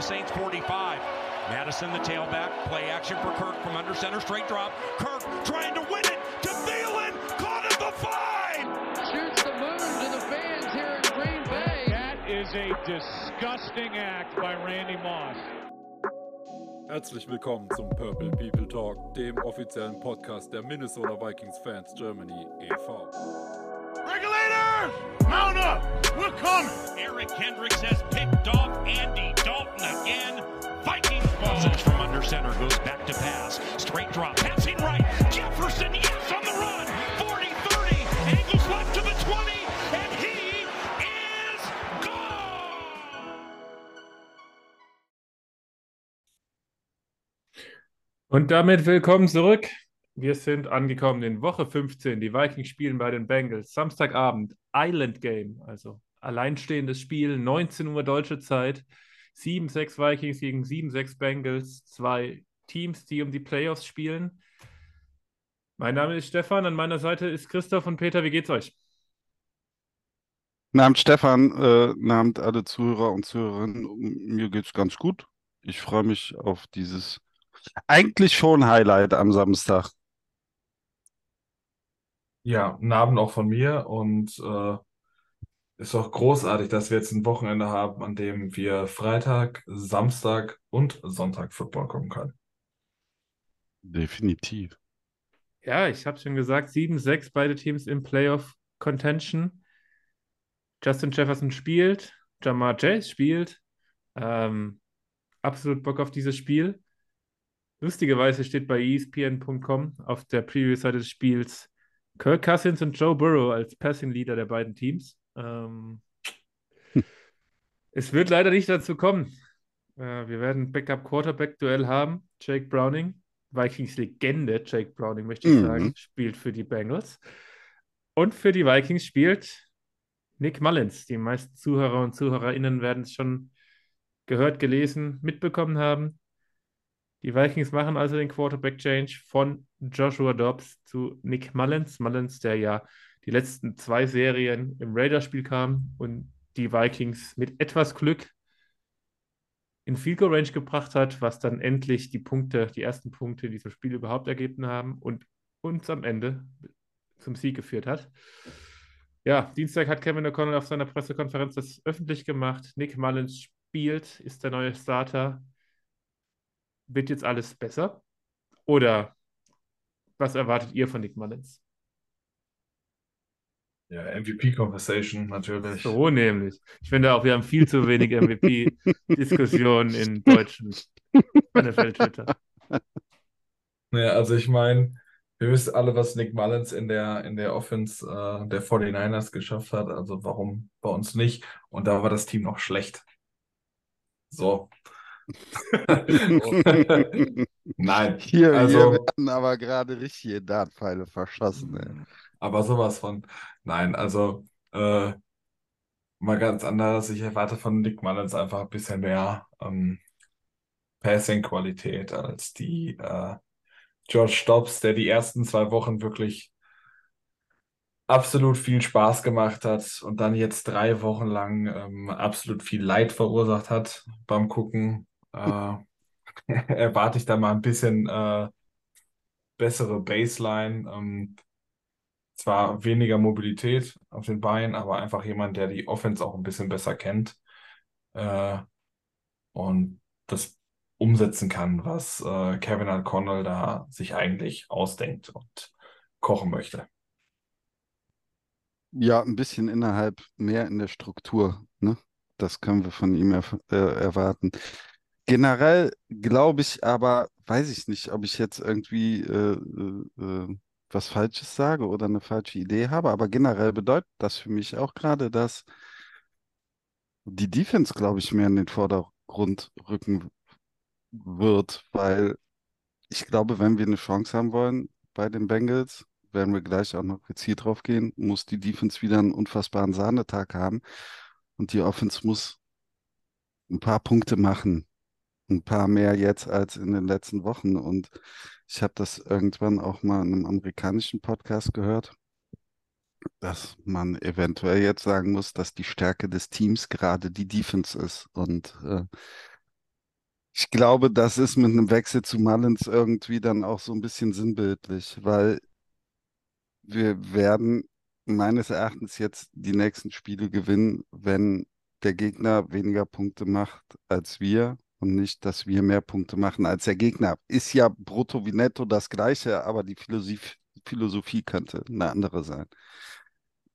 the Saints 45. Madison, the tailback, play action for Kirk from under center, straight drop. Kirk trying to win it to Thielen, caught at the five. Shoots the moon to the fans here in Green Bay. That is a disgusting act by Randy Moss. Herzlich willkommen zum Purple People Talk, dem offiziellen Podcast der Minnesota Vikings Fans Germany e.V. Regulators, mount up. We're coming. Eric Kendricks has picked off Andy Dalton again. Vikings ball. from under center goes back to pass. Straight drop, passing right. Jefferson, yes, on the run. 40-30, angles left to the 20, and he is gone. Und damit willkommen zurück. Wir sind angekommen in Woche 15. Die Vikings spielen bei den Bengals. Samstagabend, Island Game, also alleinstehendes Spiel, 19 Uhr deutsche Zeit. 7-6 Vikings gegen 7-6 Bengals. Zwei Teams, die um die Playoffs spielen. Mein Name ist Stefan, an meiner Seite ist Christoph und Peter. Wie geht's euch? Namens Stefan, äh, namens alle Zuhörer und Zuhörerinnen, mir geht's ganz gut. Ich freue mich auf dieses eigentlich schon Highlight am Samstag. Ja, einen Abend auch von mir und äh, ist auch großartig, dass wir jetzt ein Wochenende haben, an dem wir Freitag, Samstag und Sonntag Football gucken können. Definitiv. Ja, ich habe schon gesagt, 7-6 beide Teams im Playoff Contention. Justin Jefferson spielt, Jamar Chase spielt. Ähm, absolut Bock auf dieses Spiel. Lustigerweise steht bei ESPN.com auf der Preview-Seite des Spiels Kirk Cousins und Joe Burrow als Passing Leader der beiden Teams. Ähm, es wird leider nicht dazu kommen. Äh, wir werden ein Backup-Quarterback-Duell haben. Jake Browning, Vikings-Legende Jake Browning, möchte ich Mhm. sagen, spielt für die Bengals. Und für die Vikings spielt Nick Mullins. Die meisten Zuhörer und ZuhörerInnen werden es schon gehört, gelesen, mitbekommen haben. Die Vikings machen also den Quarterback-Change von Joshua Dobbs zu Nick Mullins. Mullins, der ja die letzten zwei Serien im Raiders-Spiel kam und die Vikings mit etwas Glück in Field Range gebracht hat, was dann endlich die Punkte, die ersten Punkte in diesem Spiel überhaupt ergeben haben und uns am Ende zum Sieg geführt hat. Ja, Dienstag hat Kevin O'Connell auf seiner Pressekonferenz das öffentlich gemacht. Nick Mullins spielt, ist der neue Starter. Wird jetzt alles besser? Oder was erwartet ihr von Nick Mullins? Ja, MVP-Conversation natürlich. So nämlich. Ich finde auch, wir haben viel zu wenig MVP-Diskussionen in deutschen NFL-Twitter. Ja, also ich meine, wir wissen alle, was Nick Mullins in der, in der Offense äh, der 49ers geschafft hat. Also warum bei uns nicht? Und da war das Team noch schlecht. So. Nein, Hier, also. hier werden aber gerade richtige Dartpfeile verschossen. Ey. Aber sowas von. Nein, also äh, mal ganz anderes. Ich erwarte von Nick Mullins einfach ein bisschen mehr ähm, Passing-Qualität als die äh, George Dobbs, der die ersten zwei Wochen wirklich absolut viel Spaß gemacht hat und dann jetzt drei Wochen lang ähm, absolut viel Leid verursacht hat beim Gucken. Äh, erwarte ich da mal ein bisschen äh, bessere Baseline. Ähm, zwar weniger Mobilität auf den Beinen, aber einfach jemand, der die Offense auch ein bisschen besser kennt äh, und das umsetzen kann, was äh, Kevin O'Connell da sich eigentlich ausdenkt und kochen möchte. Ja, ein bisschen innerhalb, mehr in der Struktur. Ne? Das können wir von ihm erf- äh, erwarten. Generell glaube ich aber, weiß ich nicht, ob ich jetzt irgendwie äh, äh, äh, was Falsches sage oder eine falsche Idee habe, aber generell bedeutet das für mich auch gerade, dass die Defense, glaube ich, mehr in den Vordergrund rücken wird, weil ich glaube, wenn wir eine Chance haben wollen bei den Bengals, werden wir gleich auch noch gezielt drauf gehen, muss die Defense wieder einen unfassbaren Sahnetag haben und die Offense muss ein paar Punkte machen. Ein paar mehr jetzt als in den letzten Wochen. Und ich habe das irgendwann auch mal in einem amerikanischen Podcast gehört, dass man eventuell jetzt sagen muss, dass die Stärke des Teams gerade die Defense ist. Und äh, Ich glaube, das ist mit einem Wechsel zu Mullins irgendwie dann auch so ein bisschen sinnbildlich, weil wir werden meines Erachtens jetzt die nächsten Spiele gewinnen, wenn der Gegner weniger Punkte macht als wir und nicht, dass wir mehr Punkte machen als der Gegner. Ist ja brutto wie netto das Gleiche, aber die Philosophie, Philosophie könnte eine andere sein.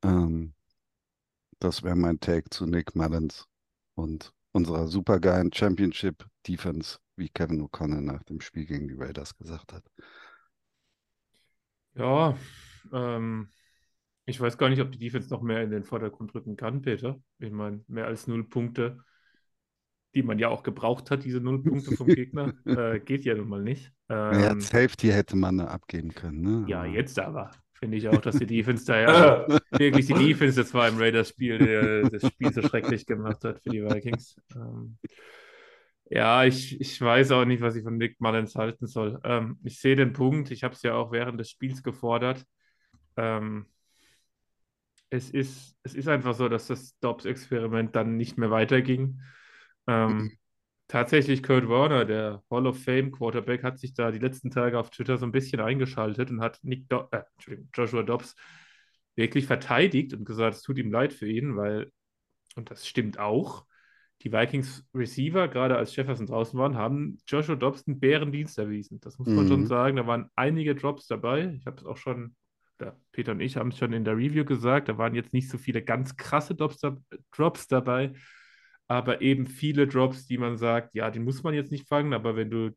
Ähm, das wäre mein Take zu Nick Mullins und unserer supergeilen Championship Defense, wie Kevin O'Connell nach dem Spiel gegen die Raiders gesagt hat. Ja, ähm, ich weiß gar nicht, ob die Defense noch mehr in den Vordergrund rücken kann, Peter. Ich meine, mehr als null Punkte, die man ja auch gebraucht hat, diese null Punkte vom Gegner, äh, geht ja nun mal nicht. Ja, Ähm, Safety hätte man abgeben können, ne? ja, jetzt aber finde ich auch, dass die Defense da ja wirklich die Defense, das war im Raiders-Spiel, der das Spiel so schrecklich gemacht hat für die Vikings. Ähm, ja, ich, ich weiß auch nicht, was ich von Nick Mullins halten soll. Ähm, ich sehe den Punkt, ich habe es ja auch während des Spiels gefordert. Ähm, es ist, es ist einfach so, dass das Dobbs-Experiment dann nicht mehr weiterging. Ähm, tatsächlich Kurt Warner, der Hall of Fame Quarterback, hat sich da die letzten Tage auf Twitter so ein bisschen eingeschaltet und hat Nick Do äh, Entschuldigung, Joshua Dobbs wirklich verteidigt und gesagt, es tut ihm leid für ihn, weil, und das stimmt auch, die Vikings Receiver, gerade als Jefferson draußen waren, haben Joshua Dobbs einen Bärendienst erwiesen. Das muss man Mhm. schon sagen. Da waren einige Drops dabei. Ich habe es auch schon, Peter und ich haben es schon in der Review gesagt, da waren jetzt nicht so viele ganz krasse Drops, Drops dabei, aber eben viele Drops, die man sagt, ja, die muss man jetzt nicht fangen, aber wenn du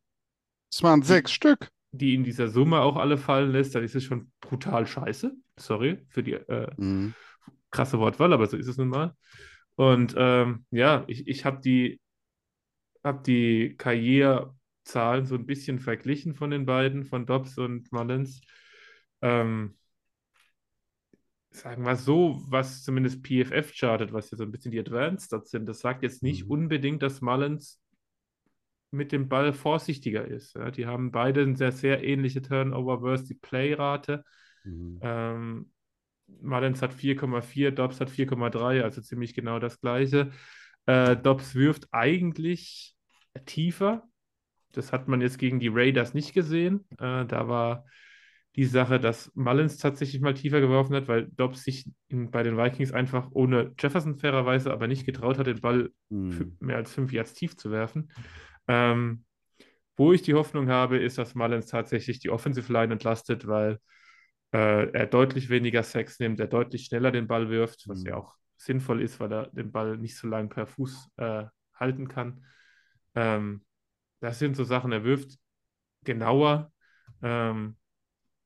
Es waren sechs Stück. die in dieser Summe auch alle fallen lässt, dann ist es schon brutal scheiße. Sorry für die äh, Mhm. krasse Wortwahl, aber so ist es nun mal. Und ähm, ja, ich, ich habe die, hab die Karrierezahlen so ein bisschen verglichen von den beiden, von Dobbs und Mullins. Ähm, sagen wir so, was zumindest PFF chartet, was ja so ein bisschen die Advanced Stats sind, das sagt jetzt nicht Mhm. unbedingt, dass Mullins mit dem Ball vorsichtiger ist. Ja, die haben beide eine sehr, sehr ähnliche Turnover versus die Play-Rate. Mhm. Ähm, Mullins hat 4,4, Dobbs hat 4,3, also ziemlich genau das gleiche. Äh, Dobbs wirft eigentlich tiefer. Das hat man jetzt gegen die Raiders nicht gesehen. Äh, da war die Sache, dass Mullins tatsächlich mal tiefer geworfen hat, weil Dobbs sich in, bei den Vikings einfach ohne Jefferson fairerweise aber nicht getraut hat, den Ball Mhm. mehr als fünf Yards tief zu werfen. Ähm, wo ich die Hoffnung habe, ist, dass Mullins tatsächlich die Offensive Line entlastet, weil äh, er deutlich weniger Sacks nimmt, er deutlich schneller den Ball wirft, was ja Mhm. auch sinnvoll ist, weil er den Ball nicht so lang per Fuß äh, halten kann. Ähm, das sind so Sachen, er wirft genauer. Ähm,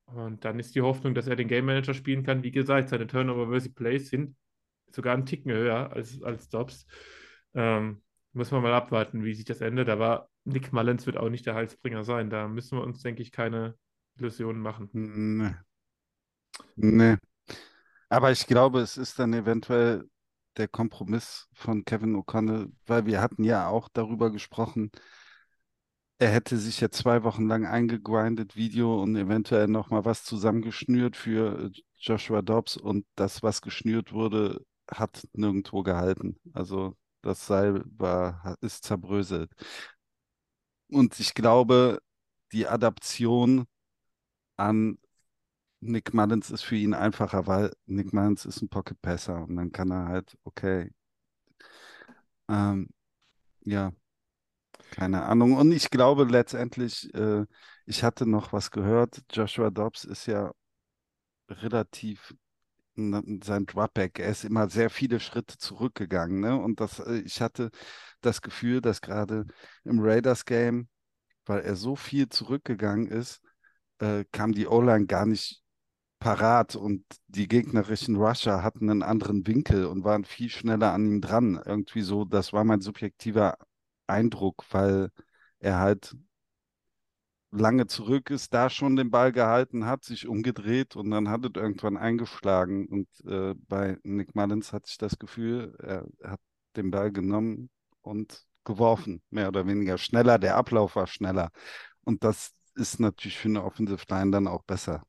und dann ist die Hoffnung, dass er den Game Manager spielen kann. Wie gesagt, seine Turnover versus Plays sind sogar einen Ticken höher als, als Dobbs. Ähm, muss man mal abwarten, wie sich das endet. Aber Nick Mullins wird auch nicht der Heilsbringer sein. Da müssen wir uns, denke ich, keine Illusionen machen. Nee. Nee. Aber ich glaube, es ist dann eventuell der Kompromiss von Kevin O'Connell, weil wir hatten ja auch darüber gesprochen, er hätte sich ja zwei Wochen lang eingegrindet, Video und eventuell nochmal was zusammengeschnürt für äh, Joshua Dobbs und das, was geschnürt wurde, hat nirgendwo gehalten. Also das Seil war, ist zerbröselt. Und ich glaube, die Adaption an Nick Mullins ist für ihn einfacher, weil Nick Mullins ist ein Pocket Passer und dann kann er halt, okay, ähm, ja, keine Ahnung. Und ich glaube letztendlich, äh, ich hatte noch was gehört, Joshua Dobbs ist ja relativ sein Dropback, er ist immer sehr viele Schritte zurückgegangen, ne? Und das, äh, ich hatte das Gefühl, dass gerade im Raiders-Game, weil er so viel zurückgegangen ist, äh, kam die O-Line gar nicht parat und die gegnerischen Rusher hatten einen anderen Winkel und waren viel schneller an ihm dran. Irgendwie so, das war mein subjektiver Eindruck, weil er halt lange zurück ist, da schon den Ball gehalten hat, sich umgedreht und dann hat es irgendwann eingeschlagen. Und äh, bei Nick Mullins hatte ich das Gefühl, er hat den Ball genommen und geworfen, mehr oder weniger schneller. Der Ablauf war schneller. Und das ist natürlich für eine Offensive Line dann auch besser.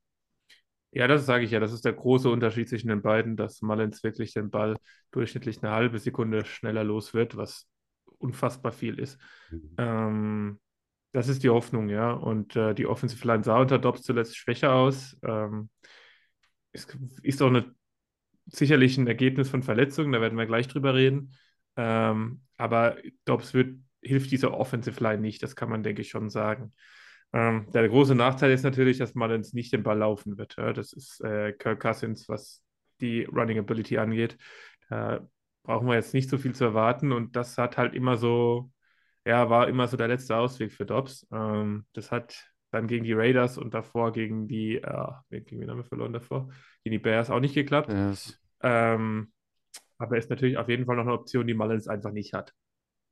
Ja, das sage ich ja. Das ist der große Unterschied zwischen den beiden, dass Mullins wirklich den Ball durchschnittlich eine halbe Sekunde schneller los wird, was unfassbar viel ist. Mhm. Ähm, das ist die Hoffnung, ja. Und äh, die Offensive Line sah unter Dobbs zuletzt schwächer aus. Ähm, es ist auch eine, sicherlich ein Ergebnis von Verletzungen, da werden wir gleich drüber reden. Ähm, aber Dobbs wird, hilft dieser Offensive Line nicht, das kann man, denke ich, schon sagen. Ähm, der große Nachteil ist natürlich, dass Mullins nicht den Ball laufen wird. Ja? Das ist äh, Kirk Cousins, was die Running Ability angeht. Da brauchen wir jetzt nicht so viel zu erwarten und das hat halt immer so, ja, war immer so der letzte Ausweg für Dobbs. Ähm, das hat dann gegen die Raiders und davor gegen die, äh, gegen wen haben wir verloren davor? Gegen die Bears auch nicht geklappt. Yes. Ähm, aber ist natürlich auf jeden Fall noch eine Option, die Mullins einfach nicht hat.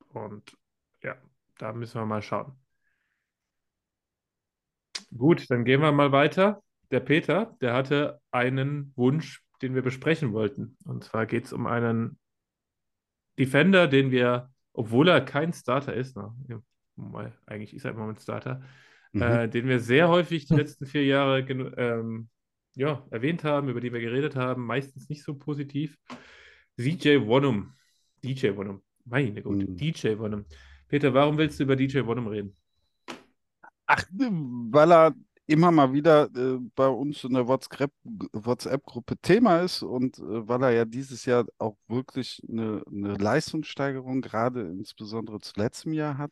Und ja, da müssen wir mal schauen. Gut, dann gehen wir mal weiter. Der Peter, der hatte einen Wunsch, den wir besprechen wollten. Und zwar geht es um einen Defender, den wir, obwohl er kein Starter ist, na, wobei, eigentlich ist er immer ein Starter, Mhm. äh, den wir sehr häufig die letzten vier Jahre ähm, ja, erwähnt haben, über die wir geredet haben, meistens nicht so positiv. DJ Wonnum. DJ Wonnum. Meine Güte, Mhm. DJ Wonnum. Peter, warum willst du über DJ Wonnum reden? Ach, weil er immer mal wieder äh, bei uns in der WhatsApp, WhatsApp-Gruppe Thema ist und äh, weil er ja dieses Jahr auch wirklich eine, eine Leistungssteigerung, gerade insbesondere zu letztem Jahr hat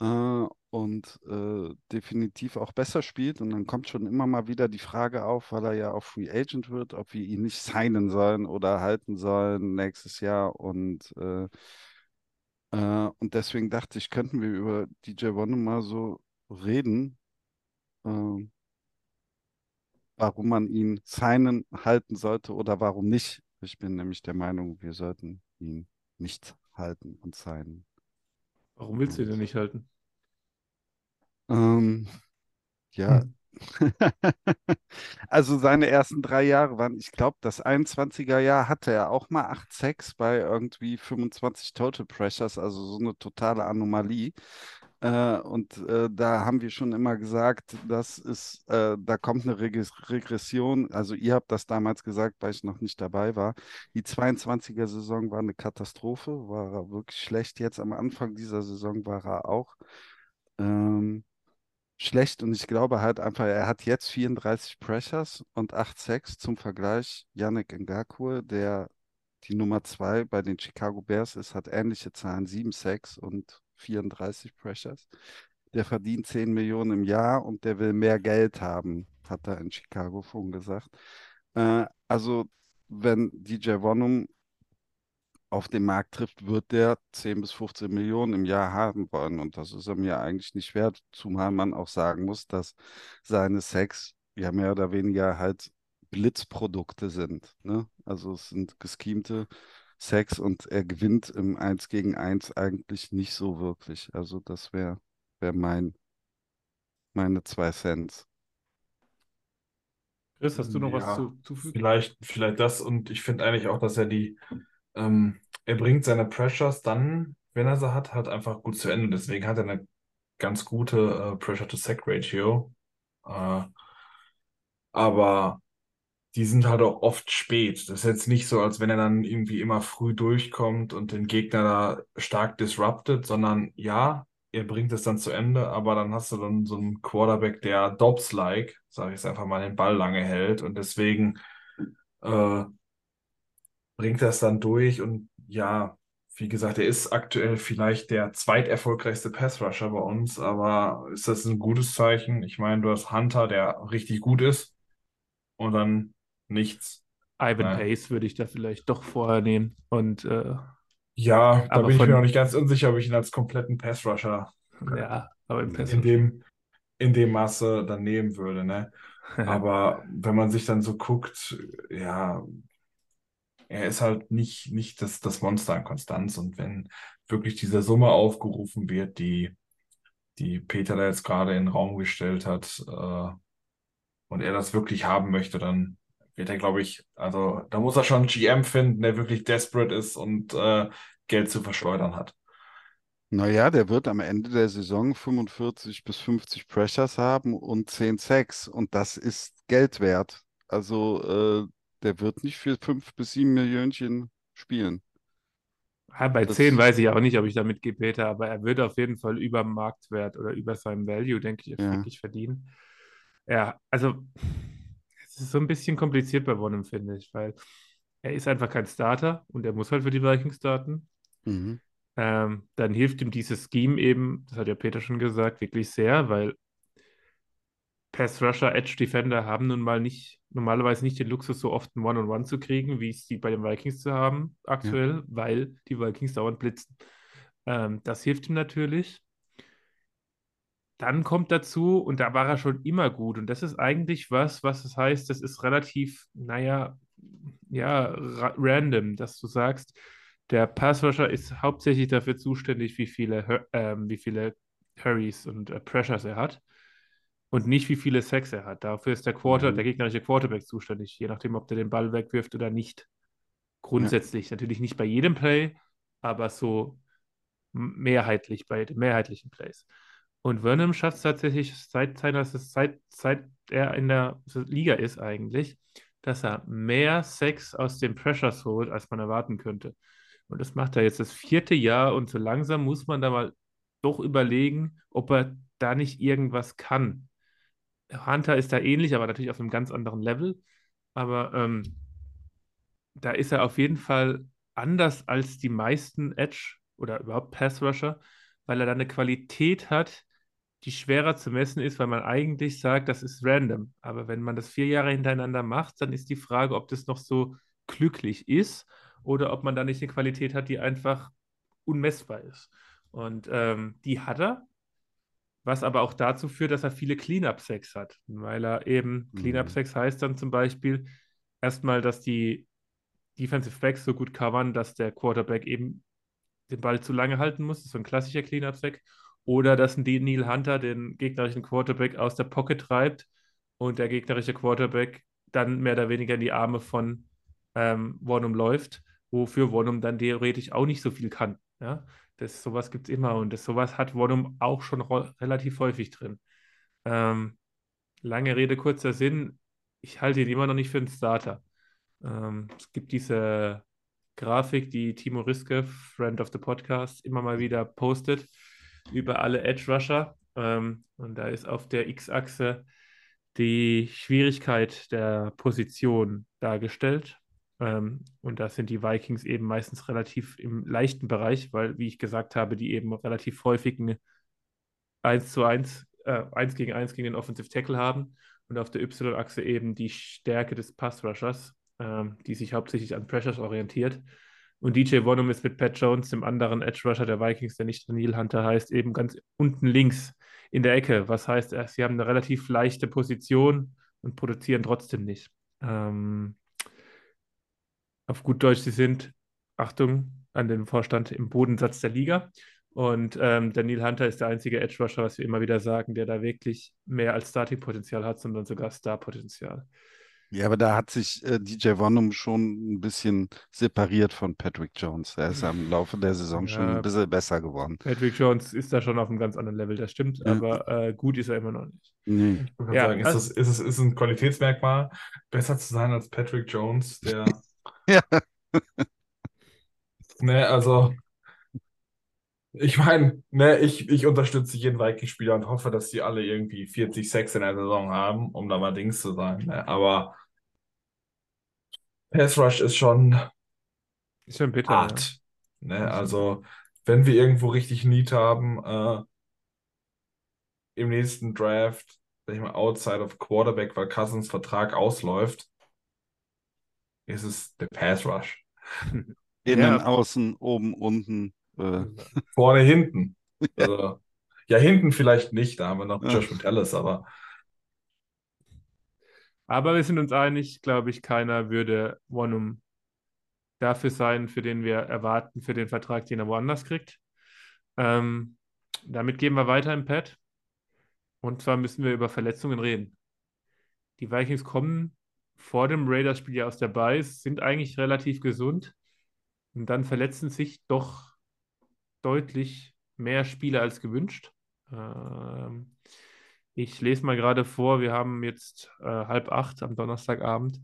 äh, und äh, definitiv auch besser spielt. Und dann kommt schon immer mal wieder die Frage auf, weil er ja auch Free Agent wird, ob wir ihn nicht signen sollen oder halten sollen nächstes Jahr und äh, äh, und deswegen dachte ich, könnten wir über DJ Wonne mal so reden, ähm, warum man ihn signen halten sollte oder warum nicht. Ich bin nämlich der Meinung, wir sollten ihn nicht halten und signen. Warum willst du ihn denn nicht halten? Ähm, ja, Hm. also seine ersten drei Jahre waren, ich glaube, das 21er Jahr hatte er auch mal 8 Sacks bei irgendwie 25 Total Pressures, also so eine totale Anomalie. Äh, und äh, da haben wir schon immer gesagt, das ist, äh, da kommt eine Regres Regression. Also ihr habt das damals gesagt, weil ich noch nicht dabei war. Die 22er Saison war eine Katastrophe, war wirklich schlecht. Jetzt am Anfang dieser Saison war er auch. Ähm, schlecht und ich glaube halt einfach, er hat jetzt 34 Pressures und 8 Sacks zum Vergleich. Yannick Ngakoue, der die Nummer 2 bei den Chicago Bears ist, hat ähnliche Zahlen, 7 Sacks und 34 Pressures. Der verdient 10 Millionen im Jahr und der will mehr Geld haben, hat er in Chicago vorhin gesagt. Äh, also, wenn DJ Wonnum auf den Markt trifft, wird der 10 bis 15 Millionen im Jahr haben wollen. Und das ist er mir eigentlich nicht wert, zumal man auch sagen muss, dass seine Sex ja mehr oder weniger halt Blitzprodukte sind. Ne? Also es sind geschemte Sex und er gewinnt im 1 gegen 1 eigentlich nicht so wirklich. Also das wäre wär mein, meine zwei Cents. Chris, hast du noch was Ja, zu, zufügen? Vielleicht, vielleicht das und ich finde eigentlich auch, dass er die, ähm, er bringt seine Pressures dann, wenn er sie hat, halt einfach gut zu Ende. Deswegen hat er eine ganz gute äh, Pressure-to-Sack-Ratio. Äh, aber die sind halt auch oft spät. Das ist jetzt nicht so, als wenn er dann irgendwie immer früh durchkommt und den Gegner da stark disruptet, sondern ja, er bringt es dann zu Ende, aber dann hast du dann so einen Quarterback, der Dobbs-like, sage ich jetzt einfach mal, den Ball lange hält und deswegen äh, bringt es dann durch und ja, wie gesagt, er ist aktuell vielleicht der zweiterfolgreichste Pass-Rusher bei uns, aber ist das ein gutes Zeichen? Ich meine, du hast Hunter, der richtig gut ist und dann nichts. Ivan Ja. Pace würde ich da vielleicht doch vorher nehmen. Und äh, Ja, da bin ich von- mir noch nicht ganz unsicher, ob ich ihn als kompletten Pass-Rusher ja, aber im Pass in dem, in dem Maße dann nehmen würde, ne? Aber wenn man sich dann so guckt, ja, er ist halt nicht, nicht das, das Monster an Konstanz. Und wenn wirklich diese Summe aufgerufen wird, die, die Peter da jetzt gerade in den Raum gestellt hat, äh, und er das wirklich haben möchte, dann wird er, glaube ich, also da muss er schon einen GM finden, der wirklich desperate ist und äh, Geld zu verschleudern hat. Naja, der wird am Ende der Saison 45 bis 50 Pressures haben und 10 Sacks. Und das ist Geld wert. Also äh, der wird nicht für 5 bis 7 Millionchen spielen. Ja, bei Das- 10 weiß ich auch nicht, ob ich da mitgehe, Peter, aber er wird auf jeden Fall über dem Marktwert oder über seinem Value, denke ich, Ja. wirklich verdienen. Ja, also ist so ein bisschen kompliziert bei Bonham, finde ich, weil er ist einfach kein Starter und er muss halt für die Vikings starten. Mhm. Ähm, dann hilft ihm dieses Scheme eben, das hat ja Peter schon gesagt, wirklich sehr, weil Pass Rusher, Edge Defender haben nun mal nicht, normalerweise nicht den Luxus, so oft ein One-on-One zu kriegen, wie es die bei den Vikings zu haben aktuell, weil die Vikings dauernd blitzen. Ähm, das hilft ihm natürlich. Dann kommt dazu, und da war er schon immer gut, und das ist eigentlich was, was es heißt, das ist relativ, naja, ja, ra random, dass du sagst, der Pass Rusher ist hauptsächlich dafür zuständig, wie viele, ähm, wie viele Hurries und äh, Pressures er hat und nicht, wie viele Sacks er hat. Dafür ist der Quarter, Mhm. der gegnerische Quarterback zuständig, je nachdem, ob der den Ball wegwirft oder nicht. Grundsätzlich, natürlich nicht bei jedem Play, aber so mehrheitlich bei den mehrheitlichen Plays. Und Vernon schafft es tatsächlich seit seit, seit er in der Liga ist eigentlich, dass er mehr Sex aus den Pressures holt, als man erwarten könnte. Und das macht er jetzt das vierte Jahr und so langsam muss man da mal doch überlegen, ob er da nicht irgendwas kann. Hunter ist da ähnlich, aber natürlich auf einem ganz anderen Level. Aber ähm, da ist er auf jeden Fall anders als die meisten Edge oder überhaupt Pass Rusher, weil er da eine Qualität hat, die schwerer zu messen ist, weil man eigentlich sagt, das ist random. Aber wenn man das vier Jahre hintereinander macht, dann ist die Frage, ob das noch so glücklich ist oder ob man da nicht eine Qualität hat, die einfach unmessbar ist. Und ähm, die hat er, was aber auch dazu führt, dass er viele Cleanup-Sacks hat, weil er eben, Mhm. Cleanup-Sacks heißt dann zum Beispiel erstmal, dass die Defensive Backs so gut covern, dass der Quarterback eben den Ball zu lange halten muss. Das ist so ein klassischer Cleanup-Sack. Oder dass ein Neil Hunter den gegnerischen Quarterback aus der Pocket treibt und der gegnerische Quarterback dann mehr oder weniger in die Arme von ähm, Wonnum läuft, wofür Wonnum dann theoretisch auch nicht so viel kann. Ja? Das, sowas gibt es immer und das, sowas hat Wonnum auch schon relativ häufig drin. Ähm, lange Rede, kurzer Sinn. Ich halte ihn immer noch nicht für einen Starter. Ähm, es gibt diese Grafik, die Timo Riske, Friend of the Podcast, immer mal wieder postet über alle Edge Rusher. Ähm, und da ist auf der X-Achse die Schwierigkeit der Position dargestellt. Ähm, und da sind die Vikings eben meistens relativ im leichten Bereich, weil, wie ich gesagt habe, die eben relativ häufig eine 1 zu 1, äh, 1 gegen 1 gegen den Offensive Tackle haben und auf der Y-Achse eben die Stärke des Pass-Rushers, ähm, die sich hauptsächlich an Pressures orientiert. Und DJ Wonnum ist mit Pat Jones, dem anderen Edge-Rusher der Vikings, der nicht Daniel Hunter heißt, eben ganz unten links in der Ecke. Was heißt, äh, sie haben eine relativ leichte Position und produzieren trotzdem nicht. Ähm, auf gut Deutsch, sie sind, Achtung, an den Vorstand im Bodensatz der Liga. Und ähm, Daniel Hunter ist der einzige Edge Rusher, was wir immer wieder sagen, der da wirklich mehr als Starting-Potenzial hat, sondern sogar Star-Potenzial. Ja, aber da hat sich äh, DJ Wonnum schon ein bisschen separiert von Patrick Jones. Er ist am Laufe der Saison schon Ja. ein bisschen besser geworden. Patrick Jones ist da schon auf einem ganz anderen Level, das stimmt, Ja. aber äh, gut ist er immer noch nicht. Nee. Ich würde Ja, sagen, ist, also- das, ist, es, ist ein Qualitätsmerkmal, besser zu sein als Patrick Jones, der. Ja. Ne, also. Ich meine, ne, ich, ich unterstütze jeden Vikings-Spieler und hoffe, dass die alle irgendwie 40 Sacks in der Saison haben, um da mal Dings zu sein. Ne? Aber Pass Rush ist schon Ist schon bitter. hart. Ne? Also, wenn wir irgendwo richtig Need haben, äh, im nächsten Draft, sag ich mal, outside of Quarterback, weil Cousins Vertrag ausläuft, ist es der Pass Rush. Innen, Ja. außen, oben, unten. Äh, Vorne, hinten. Also, ja, hinten vielleicht nicht, da haben wir noch Ja. Josh Metellus, aber Aber wir sind uns einig, glaube ich, keiner würde Wonnum dafür sein, für den wir erwarten, für den Vertrag, den er woanders kriegt. Ähm, damit gehen wir weiter im Pad. Und zwar müssen wir über Verletzungen reden. Die Vikings kommen vor dem Raiders-Spiel ja aus der Bye, sind eigentlich relativ gesund. Und dann verletzen sich doch deutlich mehr Spieler als gewünscht. Ähm, ich lese mal gerade vor, wir haben jetzt äh, halb acht am Donnerstagabend.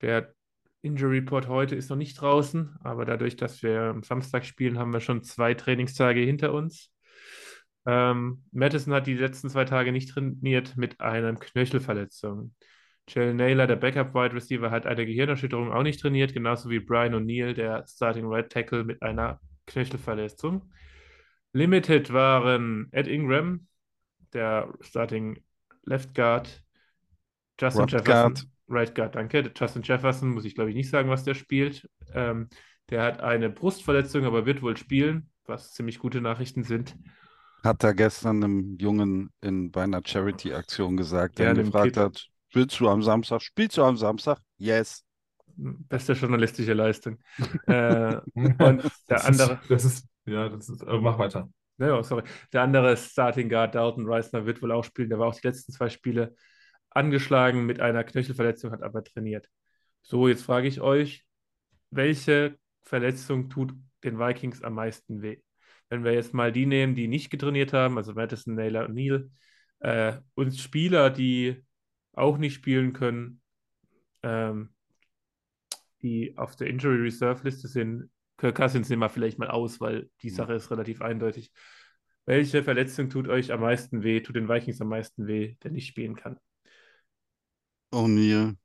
Der Injury Report heute ist noch nicht draußen, aber dadurch, dass wir am Samstag spielen, haben wir schon zwei Trainingstage hinter uns. Ähm, Madison hat die letzten zwei Tage nicht trainiert mit einer Knöchelverletzung. Jalen Naylor, der Backup-Wide Receiver, hat eine Gehirnerschütterung auch nicht trainiert, genauso wie Brian O'Neill, der Starting Right Tackle, mit einer Knöchelverletzung. Limited waren Ed Ingram, der Starting Left Guard, Justin Right Jefferson, Guard. Right Guard, danke. Justin Jefferson, muss ich glaube ich nicht sagen, was der spielt. Ähm, der hat eine Brustverletzung, aber wird wohl spielen, was ziemlich gute Nachrichten sind. Hat er gestern einem Jungen in, bei einer Charity-Aktion gesagt, der Ja, ihn gefragt Kid. hat, spielst du am Samstag? Spielst du am Samstag? Yes. Beste journalistische Leistung. äh, und der andere, ist, das ist, ja, das ist, äh, mach weiter. ja, sorry, der andere Starting Guard, Dalton Reisner, wird wohl auch spielen. Der war auch die letzten zwei Spiele angeschlagen mit einer Knöchelverletzung, hat aber trainiert. So, jetzt frage ich euch, welche Verletzung tut den Vikings am meisten weh? Wenn wir jetzt mal die nehmen, die nicht getrainiert haben, also Madison, Naylor und Neal, äh, und Spieler, die auch nicht spielen können, ähm, die auf der Injury Reserve Liste sind, Kirk Cousins nehmen wir vielleicht mal aus, weil die Sache ist relativ eindeutig. Welche Verletzung tut euch am meisten weh, tut den Vikings am meisten weh, der nicht spielen kann? O'Neill.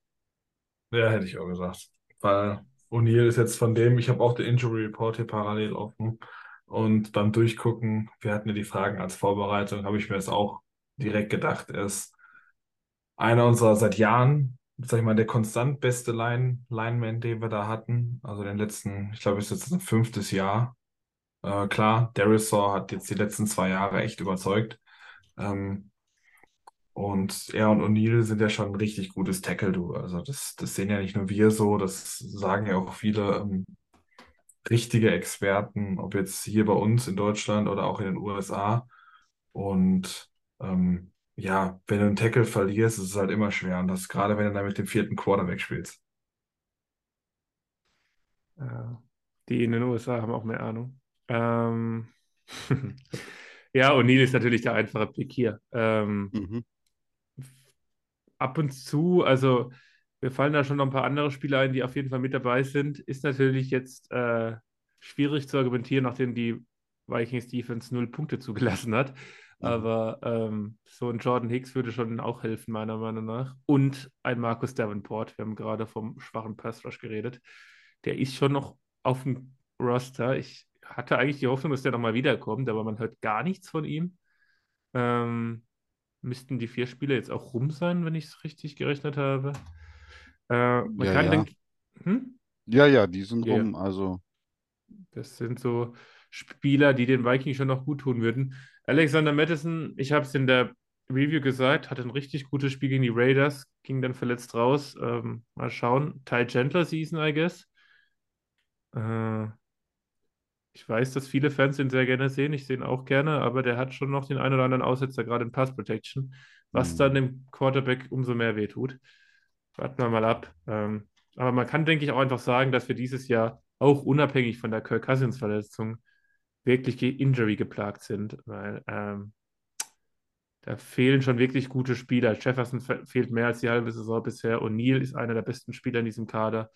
Ja, hätte ich auch gesagt. Weil O'Neill ist jetzt von dem, ich habe auch den Injury Report hier parallel offen. Und beim Durchgucken, wir hatten ja die Fragen als Vorbereitung, habe ich mir das auch direkt gedacht. Er ist einer unserer seit Jahren, sag ich mal, der konstant beste Line, Lineman, den wir da hatten. Also den letzten, ich glaube, ist jetzt ein fünftes Jahr. Äh, klar, Darisaw hat jetzt die letzten zwei Jahre echt überzeugt. Ähm, und er und O'Neill sind ja schon ein richtig gutes Tackle-Duo. Also das, das sehen ja nicht nur wir so, das sagen ja auch viele ähm, richtige Experten, ob jetzt hier bei uns in Deutschland oder auch in den USA. Und ähm, ja, wenn du einen Tackle verlierst, ist es halt immer schwer. Und das gerade, wenn du dann mit dem vierten Quarterback spielst. Äh, die in den USA haben auch mehr Ahnung. Ähm, ja, O'Neill ist natürlich der einfache Pick hier. Ähm, Mhm. ab und zu, also mir fallen da schon noch ein paar andere Spieler ein, die auf jeden Fall mit dabei sind. Ist natürlich jetzt äh, schwierig zu argumentieren, nachdem die Vikings Defense null Punkte zugelassen hat. Mhm. Aber ähm, so ein Jordan Hicks würde schon auch helfen, meiner Meinung nach. Und ein Marcus Davenport. Wir haben gerade vom schwachen Pass Rush geredet. Der ist schon noch auf dem Roster. Ich hatte eigentlich die Hoffnung, dass der nochmal wiederkommt, aber man hört gar nichts von ihm. Ähm, müssten die vier Spiele jetzt auch rum sein, wenn ich es richtig gerechnet habe. Äh, man Ja, kann ja. denken, hm? Ja, ja, die sind Ja. rum. Also, Das sind so Spieler, die den Vikings schon noch gut tun würden. Alexander Madison, ich habe es in der Review gesagt, hatte ein richtig gutes Spiel gegen die Raiders, ging dann verletzt raus. Ähm, mal schauen. Ty Chandler Season, I guess. Äh, ich weiß, dass viele Fans ihn sehr gerne sehen. Ich sehe ihn auch gerne, aber der hat schon noch den einen oder anderen Aussetzer, gerade in Pass Protection, was Mhm. dann dem Quarterback umso mehr wehtut. Warten wir mal ab. Ähm, aber man kann, denke ich, auch einfach sagen, dass wir dieses Jahr auch unabhängig von der Kirk Cousins-Verletzung wirklich Injury geplagt sind, weil ähm, da fehlen schon wirklich gute Spieler. Jefferson fe fehlt mehr als die halbe Saison bisher. O'Neill ist einer der besten Spieler in diesem Kader.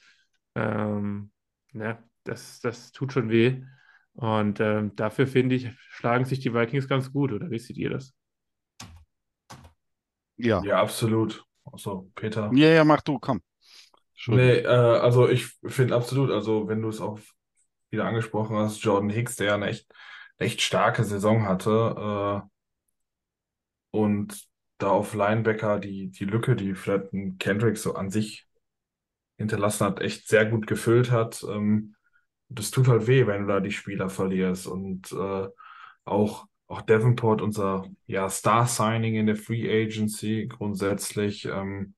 Ähm, ne, das, das tut schon weh. Und ähm, dafür finde ich, schlagen sich die Vikings ganz gut, oder wie seht ihr das? ja. Ja, absolut. Also, Peter. Ja, ja, mach du, komm. Nee, äh, also ich finde absolut, also wenn du es auch wieder angesprochen hast, Jordan Hicks, der ja eine echt, echt starke Saison hatte, äh, und da auf Linebacker die, die Lücke, die vielleicht Kendrick so an sich hinterlassen hat, echt sehr gut gefüllt hat. Ähm, das tut halt weh, wenn du da die Spieler verlierst. Und äh, auch, auch Davenport, unser ja, Star-Signing in der Free Agency grundsätzlich, ähm,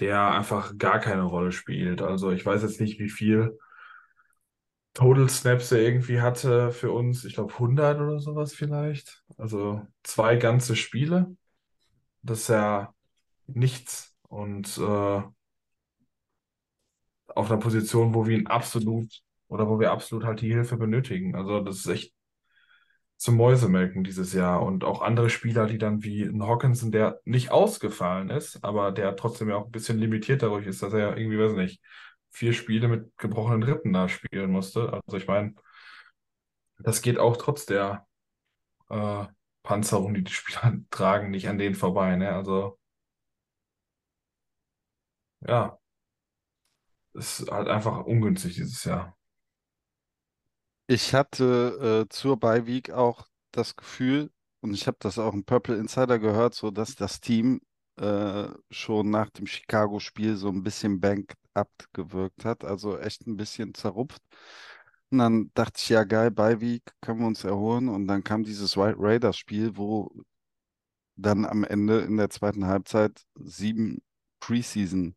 der einfach gar keine Rolle spielt. Also ich weiß jetzt nicht, wie viel Total Snaps er irgendwie hatte für uns. Ich glaube 100 oder sowas vielleicht. Also zwei ganze Spiele. Das ist ja nichts. Und äh, auf einer Position, wo wir ihn absolut oder wo wir absolut halt die Hilfe benötigen. Also das ist echt zum Mäusemelken dieses Jahr. Und auch andere Spieler, die dann wie ein Hawkinson, der nicht ausgefallen ist, aber der trotzdem ja auch ein bisschen limitiert dadurch ist, dass er irgendwie, weiß nicht, vier Spiele mit gebrochenen Rippen da spielen musste. Also ich meine, das geht auch trotz der äh, Panzerung, die die Spieler tragen, nicht an denen vorbei. Ne? Also ja, ist halt einfach ungünstig dieses Jahr. Ich hatte äh, zur Bye Week auch das Gefühl, und ich habe das auch im Purple Insider gehört, so dass das Team äh, schon nach dem Chicago-Spiel so ein bisschen banked up gewirkt hat, also echt ein bisschen zerrupft. Und dann dachte ich, ja geil, Bye Week können wir uns erholen. Und dann kam dieses Ra- Raiders-Spiel, wo dann am Ende in der zweiten Halbzeit sieben Preseason-Spieler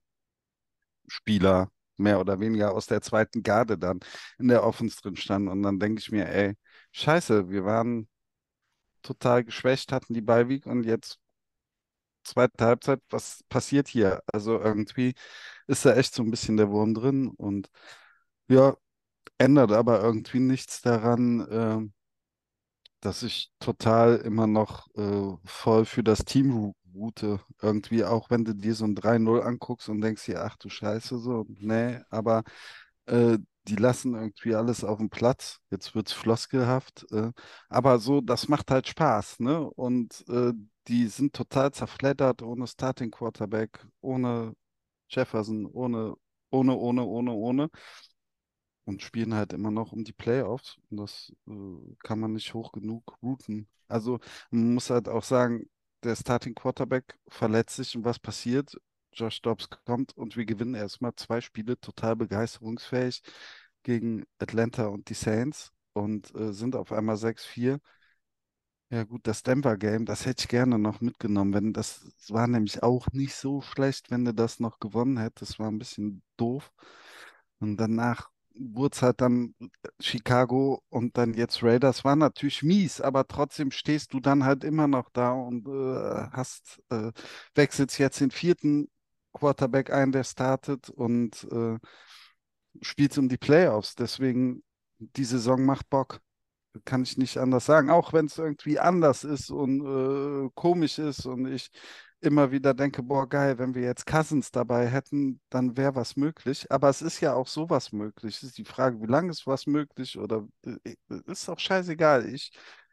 mehr oder weniger aus der zweiten Garde dann in der Offense drin standen. Und dann denke ich mir, ey, scheiße, wir waren total geschwächt, hatten die Week und jetzt zweite Halbzeit, was passiert hier? Also irgendwie ist da echt so ein bisschen der Wurm drin und ja, ändert aber irgendwie nichts daran, ähm, dass ich total immer noch äh, voll für das Team route. Irgendwie, auch wenn du dir so ein 3-0 anguckst und denkst dir, ach du Scheiße, so, nee, aber äh, die lassen irgendwie alles auf dem Platz. Jetzt wird's floskelhaft, äh, aber so, das macht halt Spaß, ne? Und äh, die sind total zerfleddert ohne Starting Quarterback, ohne Jefferson, ohne, ohne, ohne, ohne, ohne und spielen halt immer noch um die Playoffs. Und das äh, kann man nicht hoch genug routen. Also man muss halt auch sagen, der Starting Quarterback verletzt sich und was passiert? Josh Dobbs kommt und wir gewinnen erstmal zwei Spiele total begeisterungsfähig gegen Atlanta und die Saints und äh, sind auf einmal 6-4. Ja gut, das Denver Game, das hätte ich gerne noch mitgenommen, wenn das, das war nämlich auch nicht so schlecht, wenn du das noch gewonnen hättest. Das war ein bisschen doof. Und danach wurde es halt dann Chicago und dann jetzt Raiders. War natürlich mies, aber trotzdem stehst du dann halt immer noch da und äh, hast, äh, wechselst jetzt den vierten Quarterback ein, der startet und äh, spielst um die Playoffs. Deswegen, die Saison macht Bock. Kann ich nicht anders sagen. Auch wenn es irgendwie anders ist und äh, komisch ist und ich immer wieder denke, boah, geil, wenn wir jetzt Cousins dabei hätten, dann wäre was möglich. Aber es ist ja auch sowas möglich. Es ist die Frage, wie lange ist was möglich oder äh, ist auch scheißegal. Ich,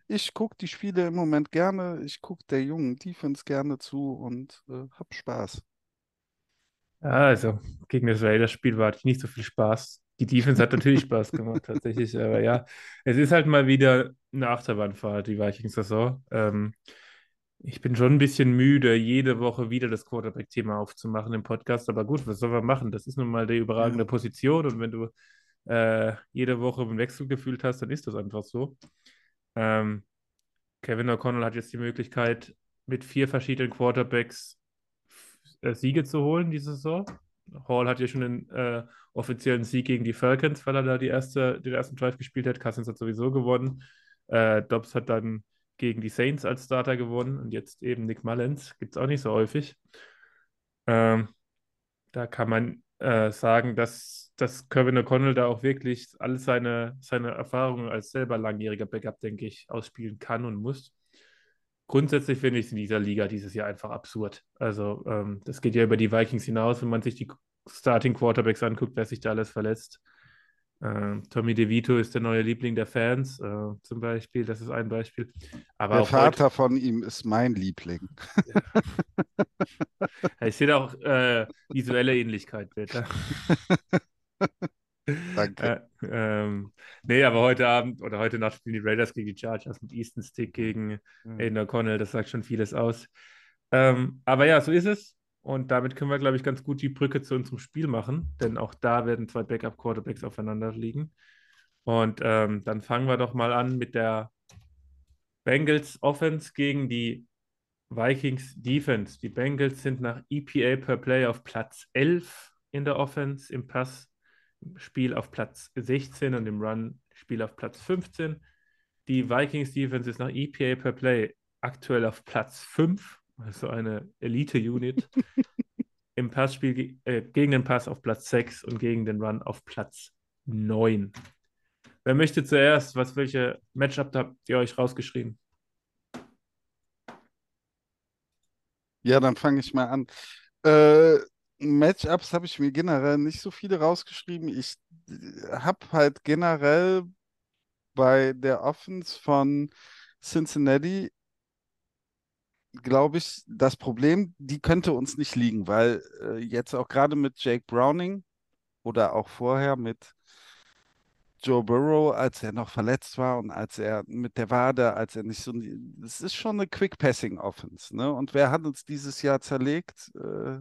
ich gucke die Spiele im Moment gerne. Ich gucke der jungen Defense gerne zu und äh, hab Spaß. Ja, also gegen das Raiders-Spiel war hatte ich nicht so viel Spaß. Die Defense hat natürlich Spaß gemacht, tatsächlich. Aber ja, es ist halt mal wieder eine Achterbahnfahrt, die Vikings-Saison. Ähm, ich bin schon ein bisschen müde, jede Woche wieder das Quarterback-Thema aufzumachen im Podcast. Aber gut, was soll man machen? Das ist nun mal die überragende Position. Und wenn du äh, jede Woche einen Wechsel gefühlt hast, dann ist das einfach so. Ähm, Kevin O'Connell hat jetzt die Möglichkeit, mit vier verschiedenen Quarterbacks äh, Siege zu holen diese Saison. Hall hat ja schon den äh, offiziellen Sieg gegen die Falcons, weil er da die erste, den ersten Drive gespielt hat. Cousins hat sowieso gewonnen. Äh, Dobbs hat dann gegen die Saints als Starter gewonnen und jetzt eben Nick Mullins. Gibt es auch nicht so häufig. Ähm, da kann man äh, sagen, dass, dass Kevin O'Connell da auch wirklich alle seine, seine Erfahrungen als selber langjähriger Backup, denke ich, ausspielen kann und muss. Grundsätzlich finde ich es in dieser Liga dieses Jahr einfach absurd. Also, ähm, das geht ja über die Vikings hinaus, wenn man sich die Starting Quarterbacks anguckt, wer sich da alles verletzt. Ähm, Tommy DeVito ist der neue Liebling der Fans, äh, zum Beispiel. Das ist ein Beispiel. Aber Der auch heute, Vater von ihm ist mein Liebling. ich sehe da auch äh, visuelle Ähnlichkeit, bitte. Danke. Äh, ähm, nee, aber heute Abend oder heute Nacht spielen die Raiders gegen die Chargers mit Easton Stick gegen Mhm. Aiden O'Connell. Das sagt schon vieles aus. Ähm, aber ja, so ist es. Und damit können wir, glaube ich, ganz gut die Brücke zu unserem Spiel machen, denn auch da werden zwei Backup-Quarterbacks aufeinander liegen. Und ähm, dann fangen wir doch mal an mit der Bengals Offense gegen die Vikings Defense. Die Bengals sind nach EPA per Play auf Platz 11 in der Offense, im Passspiel auf Platz 16 und im Run-Spiel auf Platz 15. Die Vikings Defense ist nach EPA per Play aktuell auf Platz 5, also eine Elite-Unit. Im Passspiel äh, gegen den Pass auf Platz 6 und gegen den Run auf Platz 9. Wer möchte zuerst? Was, welche Matchup habt ihr euch rausgeschrieben? Ja, dann fange ich mal an. Äh, Matchups habe ich mir generell nicht so viele rausgeschrieben. Ich habe halt generell bei der Offense von Cincinnati, glaube ich, das Problem, die könnte uns nicht liegen, weil äh, jetzt auch gerade mit Jake Browning oder auch vorher mit Joe Burrow, als er noch verletzt war und als er mit der Wade, als er nicht so, es ist schon eine Quick Passing Offense, ne? Und wer hat uns dieses Jahr zerlegt? Äh,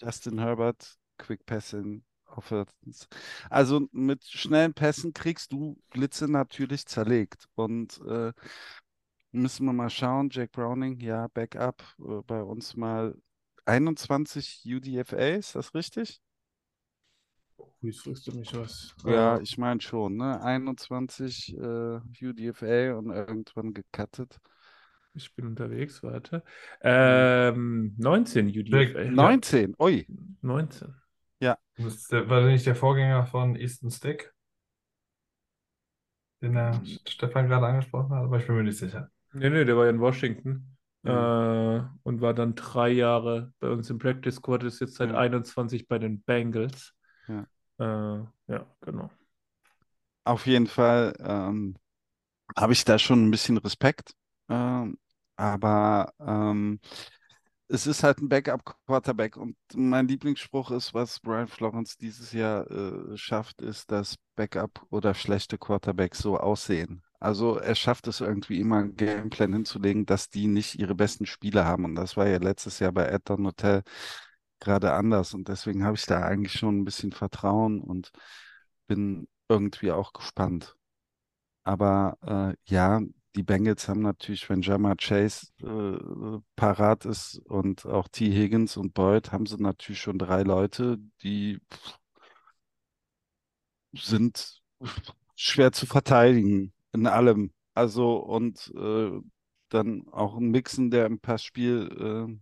Justin Herbert, Quick Passing Offense. Also mit schnellen Pässen kriegst du Blitze natürlich zerlegt und äh, müssen wir mal schauen. Jack Browning, ja, Backup, äh, bei uns mal 21 UDFA, ist das richtig? Jetzt fragst du mich was. Ja, ich meine schon, ne? 21 äh, UDFA und irgendwann gecuttet. Ich bin unterwegs, warte. Ähm, 19 UDFA. Ja. 19, ui. 19. Das ist der, war der nicht der Vorgänger von Easton Stick, den der Stefan gerade angesprochen hat, aber ich bin mir nicht sicher. Nee, nee, der war ja in Washington. Ja. Äh, und war dann drei Jahre bei uns im Practice Squad, ist jetzt seit Ja. 21 bei den Bengals. Ja. Äh, ja, genau. Auf jeden Fall ähm, habe ich da schon ein bisschen Respekt. Ähm, aber ähm, es ist halt ein Backup-Quarterback und mein Lieblingsspruch ist, was Brian Florence dieses Jahr äh, schafft, ist, dass Backup oder schlechte Quarterbacks so aussehen. Also er schafft es irgendwie immer einen Gameplan hinzulegen, dass die nicht ihre besten Spiele haben und das war ja letztes Jahr bei Edson Hotel gerade anders und deswegen habe ich da eigentlich schon ein bisschen Vertrauen und bin irgendwie auch gespannt. Aber äh, ja, die Bengals haben natürlich, wenn Jamar Chase äh, parat ist und auch T. Higgins und Boyd, haben sie natürlich schon drei Leute, die sind schwer zu verteidigen in allem. Also und äh, dann auch ein Mixen, der im Passspiel äh,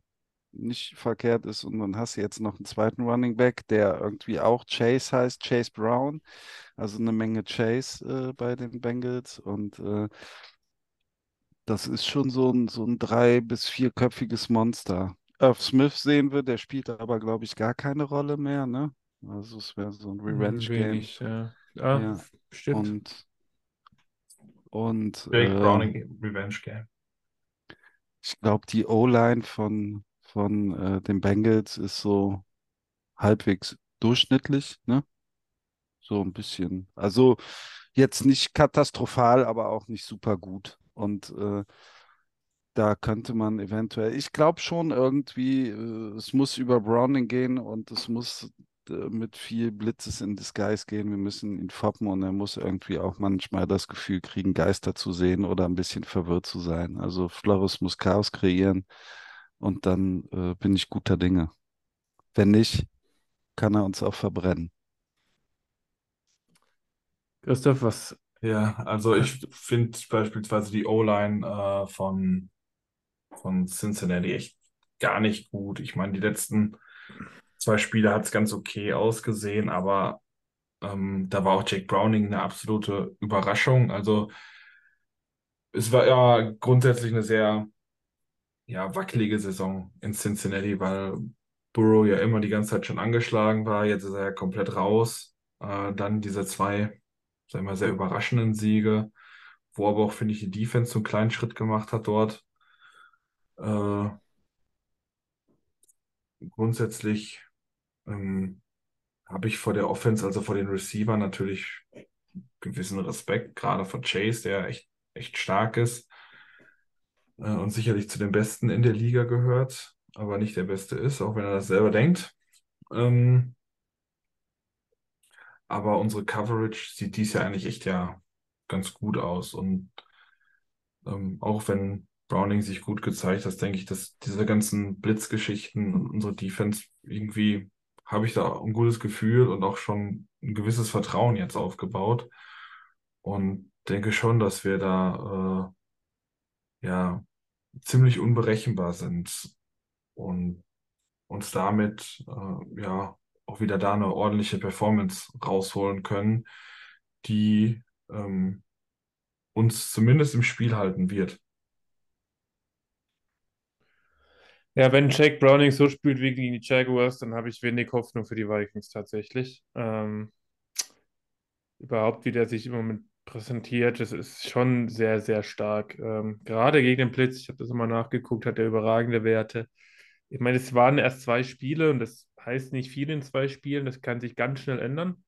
nicht verkehrt ist. Und dann hast du jetzt noch einen zweiten Running Back, der irgendwie auch Chase heißt, Chase Brown. Also eine Menge Chase äh, bei den Bengals. Und äh, das ist schon so ein, so ein drei- bis vierköpfiges Monster. Irv Smith sehen wir, der spielt aber, glaube ich, gar keine Rolle mehr, ne? Also es wäre so ein Revenge-Game. Wenig, ja. Ja, Ja, stimmt. Und, und Jake äh, Browning Revenge Game. ich glaube, die O-Line von, von äh, den Bengals ist so halbwegs durchschnittlich, ne? So ein bisschen. Also jetzt nicht katastrophal, aber auch nicht super gut. Und äh, da könnte man eventuell, ich glaube schon irgendwie, äh, es muss über Browning gehen und es muss äh, mit viel Blitzes in Disguise gehen. Wir müssen ihn foppen und er muss irgendwie auch manchmal das Gefühl kriegen, Geister zu sehen oder ein bisschen verwirrt zu sein. Also Flores muss Chaos kreieren und dann äh, bin ich guter Dinge. Wenn nicht, kann er uns auch verbrennen. Christoph, was? Ja, also ich finde beispielsweise die O-Line äh, von, von Cincinnati echt gar nicht gut. Ich meine, die letzten zwei Spiele hat es ganz okay ausgesehen, aber ähm, da war auch Jake Browning eine absolute Überraschung. Also es war ja grundsätzlich eine sehr ja, wackelige Saison in Cincinnati, weil Burrow ja immer die ganze Zeit schon angeschlagen war. Jetzt ist er ja komplett raus. Äh, dann diese zwei, sagen wir mal, sehr überraschenden Siege, wo aber auch, finde ich, die Defense so einen kleinen Schritt gemacht hat dort. Äh, grundsätzlich ähm, habe ich vor der Offense, also vor den Receivern natürlich gewissen Respekt, gerade von Chase, der echt, echt stark ist äh, und sicherlich zu den Besten in der Liga gehört, aber nicht der Beste ist, auch wenn er das selber denkt. Ähm, aber unsere Coverage sieht dies Jahr eigentlich echt ja ganz gut aus. Und ähm, auch wenn Browning sich gut gezeigt hat, denke ich, dass diese ganzen Blitzgeschichten und unsere Defense irgendwie habe ich da ein gutes Gefühl und auch schon ein gewisses Vertrauen jetzt aufgebaut. Und denke schon, dass wir da äh, ja ziemlich unberechenbar sind und uns damit äh, ja auch wieder da eine ordentliche Performance rausholen können, die ähm, uns zumindest im Spiel halten wird. Ja, wenn Jake Browning so spielt wie gegen die Jaguars, dann habe ich wenig Hoffnung für die Vikings tatsächlich. Ähm, überhaupt, wie der sich im Moment präsentiert, das ist schon sehr, sehr stark. Ähm, gerade gegen den Blitz, ich habe das nochmal nachgeguckt, hat er überragende Werte. Ich meine, es waren erst zwei Spiele und das heißt nicht viel in zwei Spielen, das kann sich ganz schnell ändern.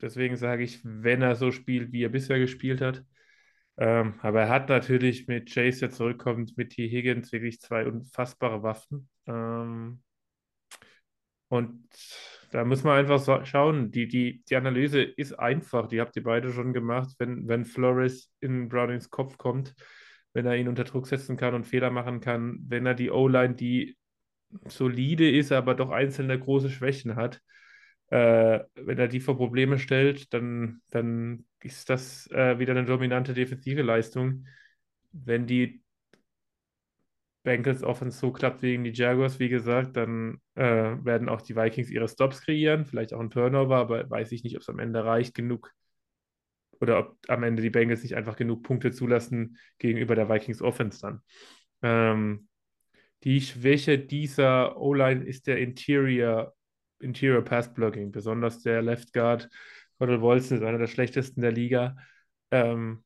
Deswegen sage ich, wenn er so spielt, wie er bisher gespielt hat. Ähm, aber er hat natürlich mit Chase, der zurückkommt, mit T. Higgins wirklich zwei unfassbare Waffen. Ähm, und da muss man einfach so schauen. Die, die, die Analyse ist einfach, die habt ihr beide schon gemacht. Wenn, wenn Flores in Brownings Kopf kommt, wenn er ihn unter Druck setzen kann und Fehler machen kann, wenn er die O-Line, die solide ist, aber doch einzelne große Schwächen hat, äh, wenn er die vor Probleme stellt, dann, dann ist das äh, wieder eine dominante defensive Leistung. Wenn die Bengals Offense so klappt wie gegen die Jaguars, wie gesagt, dann äh, werden auch die Vikings ihre Stops kreieren, vielleicht auch ein Turnover, aber weiß ich nicht, ob es am Ende reicht genug oder ob am Ende die Bengals nicht einfach genug Punkte zulassen gegenüber der Vikings Offense dann. Ähm, die Schwäche dieser O-Line ist der Interior, Interior Pass Blocking, besonders der Left Guard. Cordell Wolzen ist einer der schlechtesten der Liga. Ähm,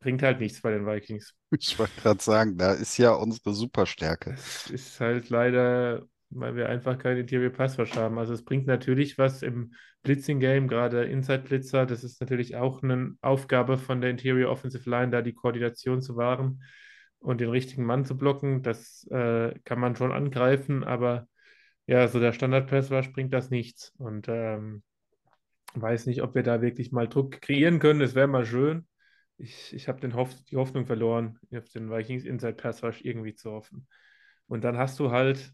bringt halt nichts bei den Vikings. Ich wollte gerade sagen, da ist ja unsere Superstärke. Es ist halt leider, weil wir einfach keinen Interior Pass Rush haben. Also es bringt natürlich was im Blitzing Game, gerade Inside Blitzer. Das ist natürlich auch eine Aufgabe von der Interior Offensive Line, da die Koordination zu wahren und den richtigen Mann zu blocken. Das äh, kann man schon angreifen, aber ja, so der Standard Rush bringt das nichts. Und ähm, weiß nicht, ob wir da wirklich mal Druck kreieren können. Es wäre mal schön. Ich, ich habe Hoff die Hoffnung verloren, auf den Vikings Inside Pass Rush irgendwie zu hoffen. Und dann hast du halt,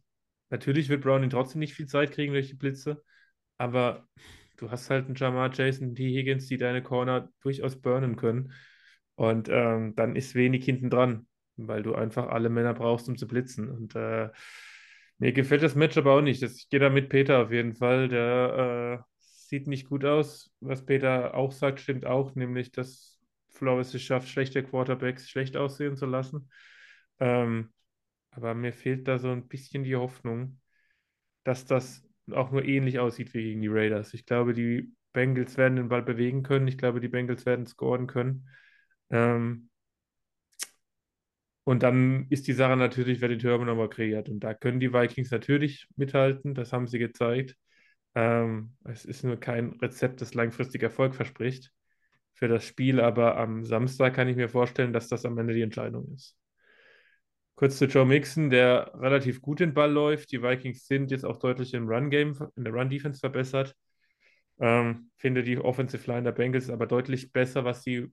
natürlich wird Browning trotzdem nicht viel Zeit kriegen durch die Blitze, aber du hast halt einen Jamar Jason, die Higgins, die deine Corner durchaus burnen können. Und ähm, dann ist wenig hinten dran, weil du einfach alle Männer brauchst, um zu blitzen. Und äh, mir gefällt das Matchup auch nicht. Das, ich gehe da mit Peter auf jeden Fall. Der äh, sieht nicht gut aus. Was Peter auch sagt, stimmt auch, nämlich, dass Flores es schafft, schlechte Quarterbacks schlecht aussehen zu lassen. Ähm, aber mir fehlt da so ein bisschen die Hoffnung, dass das auch nur ähnlich aussieht wie gegen die Raiders. Ich glaube, die Bengals werden den Ball bewegen können. Ich glaube, die Bengals werden scoren können. Ähm, und dann ist die Sache natürlich, wer den Turnover kreiert. Und da können die Vikings natürlich mithalten. Das haben sie gezeigt. Ähm, es ist nur kein Rezept, das langfristig Erfolg verspricht für das Spiel, aber am Samstag kann ich mir vorstellen, dass das am Ende die Entscheidung ist. Kurz zu Joe Mixon, der relativ gut den Ball läuft. Die Vikings sind jetzt auch deutlich im Run-Game, in der Run-Defense verbessert. Ähm, finde die Offensive Line der Bengals aber deutlich besser, was die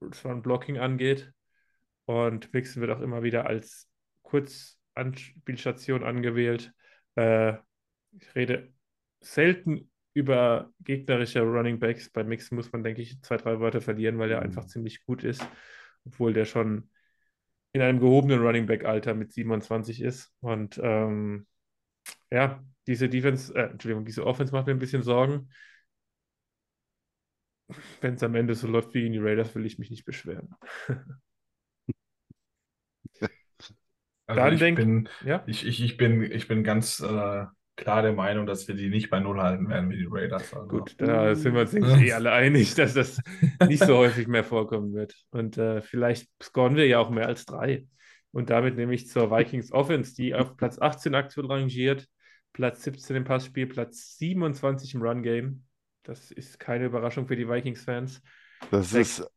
Run-Blocking angeht. Und Mixon wird auch immer wieder als Kurzanspielstation angewählt. Äh, ich rede selten über gegnerische Running Backs. Bei Mixon muss man, denke ich, zwei, drei Wörter verlieren, weil er einfach ziemlich gut ist, obwohl der schon in einem gehobenen Running Back-Alter mit 27 ist. Und ähm, ja, diese Defense, äh, Entschuldigung, diese Offense macht mir ein bisschen Sorgen. Wenn es am Ende so läuft wie in die Raiders, will ich mich nicht beschweren. Also Dann ich denk, bin, ja, ich, ich, ich bin, ich bin ganz äh, klar der Meinung, dass wir die nicht bei Null halten werden wie die Raiders. Also. gut, da sind wir uns denke ich, eh alle einig, dass das nicht so häufig mehr vorkommen wird. Und äh, vielleicht scoren wir ja auch mehr als drei. Und damit nehme ich zur Vikings Offense, die auf Platz 18 aktuell rangiert, Platz 17 im Passspiel, Platz 27 im Run-Game. Das ist keine Überraschung für die Vikings-Fans. Das Sechs- ist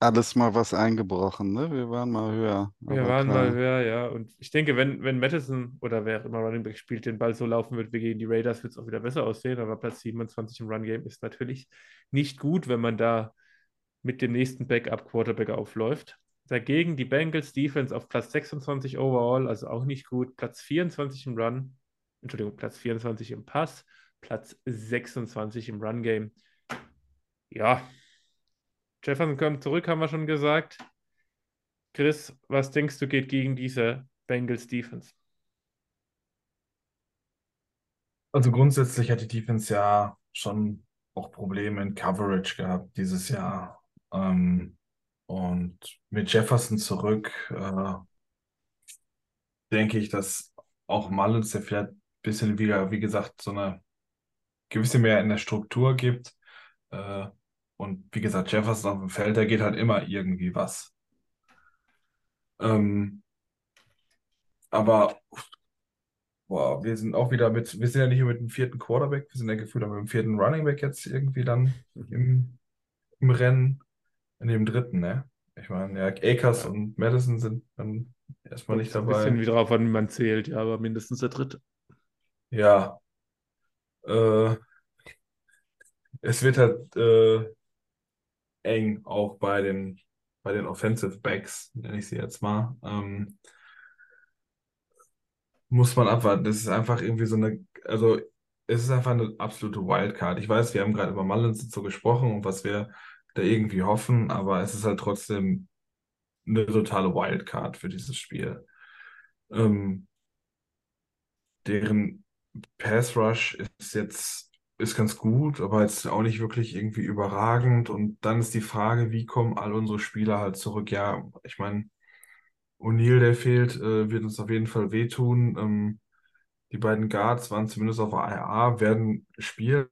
alles mal was eingebrochen, ne? Wir waren mal höher. Wir waren klar. mal höher, ja. Und ich denke, wenn, wenn Madison oder wer immer Running Back spielt, den Ball so laufen wird wie gegen die Raiders, wird es auch wieder besser aussehen. Aber Platz 27 im Run-Game ist natürlich nicht gut, wenn man da mit dem nächsten Backup-Quarterback aufläuft. Dagegen die Bengals Defense auf Platz 26 overall, also auch nicht gut. Platz 24 im Run, Entschuldigung, Platz 24 im Pass, Platz 26 im Run-Game. Ja, Jefferson kommt zurück, haben wir schon gesagt. Chris, was denkst du geht gegen diese Bengals Defense? Also grundsätzlich hat die Defense ja schon auch Probleme in Coverage gehabt dieses Jahr. Ähm, und mit Jefferson zurück, äh, denke ich, dass auch Mullins, der vielleicht ein bisschen wieder, wie gesagt, so eine gewisse mehr in der Struktur gibt. Äh, und wie gesagt, Jefferson auf dem Feld, da geht halt immer irgendwie was. Ähm, aber boah, wir sind auch wieder mit, wir sind ja nicht nur mit dem vierten Quarterback, wir sind ja gefühlt auch mit dem vierten Running Back jetzt irgendwie dann im, im Rennen, in dem dritten, ne? Ich meine, ja, Akers Ja. und Madison sind dann erstmal nicht so ein bisschen dabei. wie drauf an, wie man zählt, ja, aber mindestens der dritte. Ja, äh, es wird halt äh, eng auch bei den, bei den Offensive Backs, nenne ich sie jetzt mal. Ähm, muss man abwarten. Das ist einfach irgendwie so eine, also es ist einfach eine absolute Wildcard. Ich weiß, wir haben gerade über Mullins so gesprochen und was wir da irgendwie hoffen, aber es ist halt trotzdem eine totale Wildcard für dieses Spiel. Ähm, deren Pass Rush ist jetzt ist ganz gut, aber jetzt auch nicht wirklich irgendwie überragend. Und dann ist die Frage, wie kommen all unsere Spieler halt zurück? Ja, ich meine, O'Neal, der fehlt, äh, wird uns auf jeden Fall wehtun. Ähm, die beiden Guards waren zumindest auf der IR, werden spielen.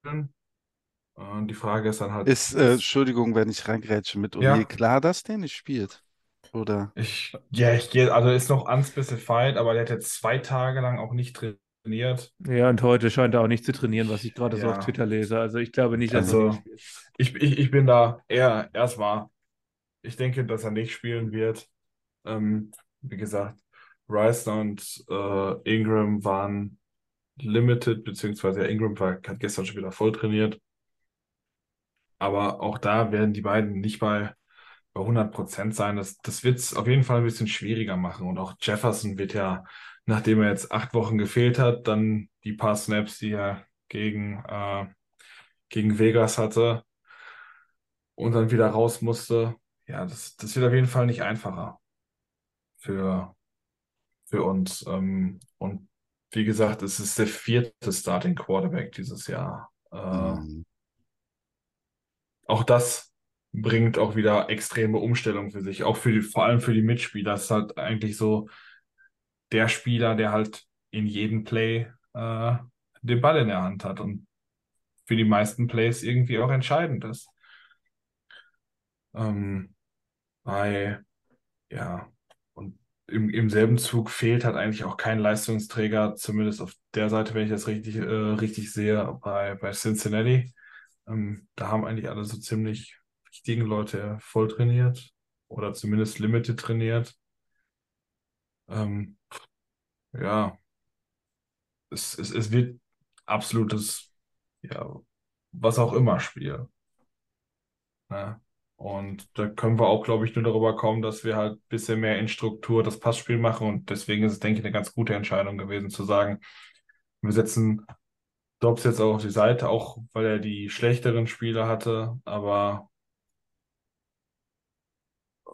Äh, die Frage ist dann halt, Ist, äh, Entschuldigung, wenn ich reingrätsche mit Ja. O'Neal, klar, dass der nicht spielt? Oder? ich, ja, ich gehe, also ist noch unspecified, aber der hat jetzt zwei Tage lang auch nicht trainiert. Ja, und heute scheint er auch nicht zu trainieren, was ich gerade so auf Ja. Twitter lese. Also ich glaube nicht, dass er Also- nicht spielt. Ich, ich, ich bin da eher erstmal, ich denke, dass er nicht spielen wird. Ähm, wie gesagt, Rice und äh, Ingram waren limited, beziehungsweise ja, Ingram war, hat gestern schon wieder voll trainiert. Aber auch da werden die beiden nicht bei, bei 100% sein. Das, das wird es auf jeden Fall ein bisschen schwieriger machen. Und auch Jefferson wird ja, nachdem er jetzt acht Wochen gefehlt hat, dann die paar Snaps, die er gegen, äh, gegen Vegas hatte und dann wieder raus musste. Ja, das, das wird auf jeden Fall nicht einfacher für, für uns. Ähm, und wie gesagt, es ist der vierte Starting Quarterback dieses Jahr. Äh, Mhm. auch das bringt auch wieder extreme Umstellungen für sich, auch für die, vor allem für die Mitspieler. Es ist halt eigentlich so der Spieler, der halt in jedem Play äh, den Ball in der Hand hat und für die meisten Plays irgendwie auch entscheidend ist. Ähm, bei, ja, und im, im selben Zug fehlt halt eigentlich auch kein Leistungsträger, zumindest auf der Seite, wenn ich das richtig, äh, richtig sehe, bei, bei Cincinnati. Ähm, da haben eigentlich alle so ziemlich wichtigen Leute voll trainiert oder zumindest limited trainiert. Ähm, ja, es, es, es wird absolutes, ja, was auch immer Spiel. Ne? Und da können wir auch, glaube ich, nur darüber kommen, dass wir halt ein bisschen mehr in Struktur das Passspiel machen. Und deswegen ist es, denke ich, eine ganz gute Entscheidung gewesen, zu sagen, wir setzen Dobbs jetzt auch auf die Seite, auch weil er die schlechteren Spieler hatte, aber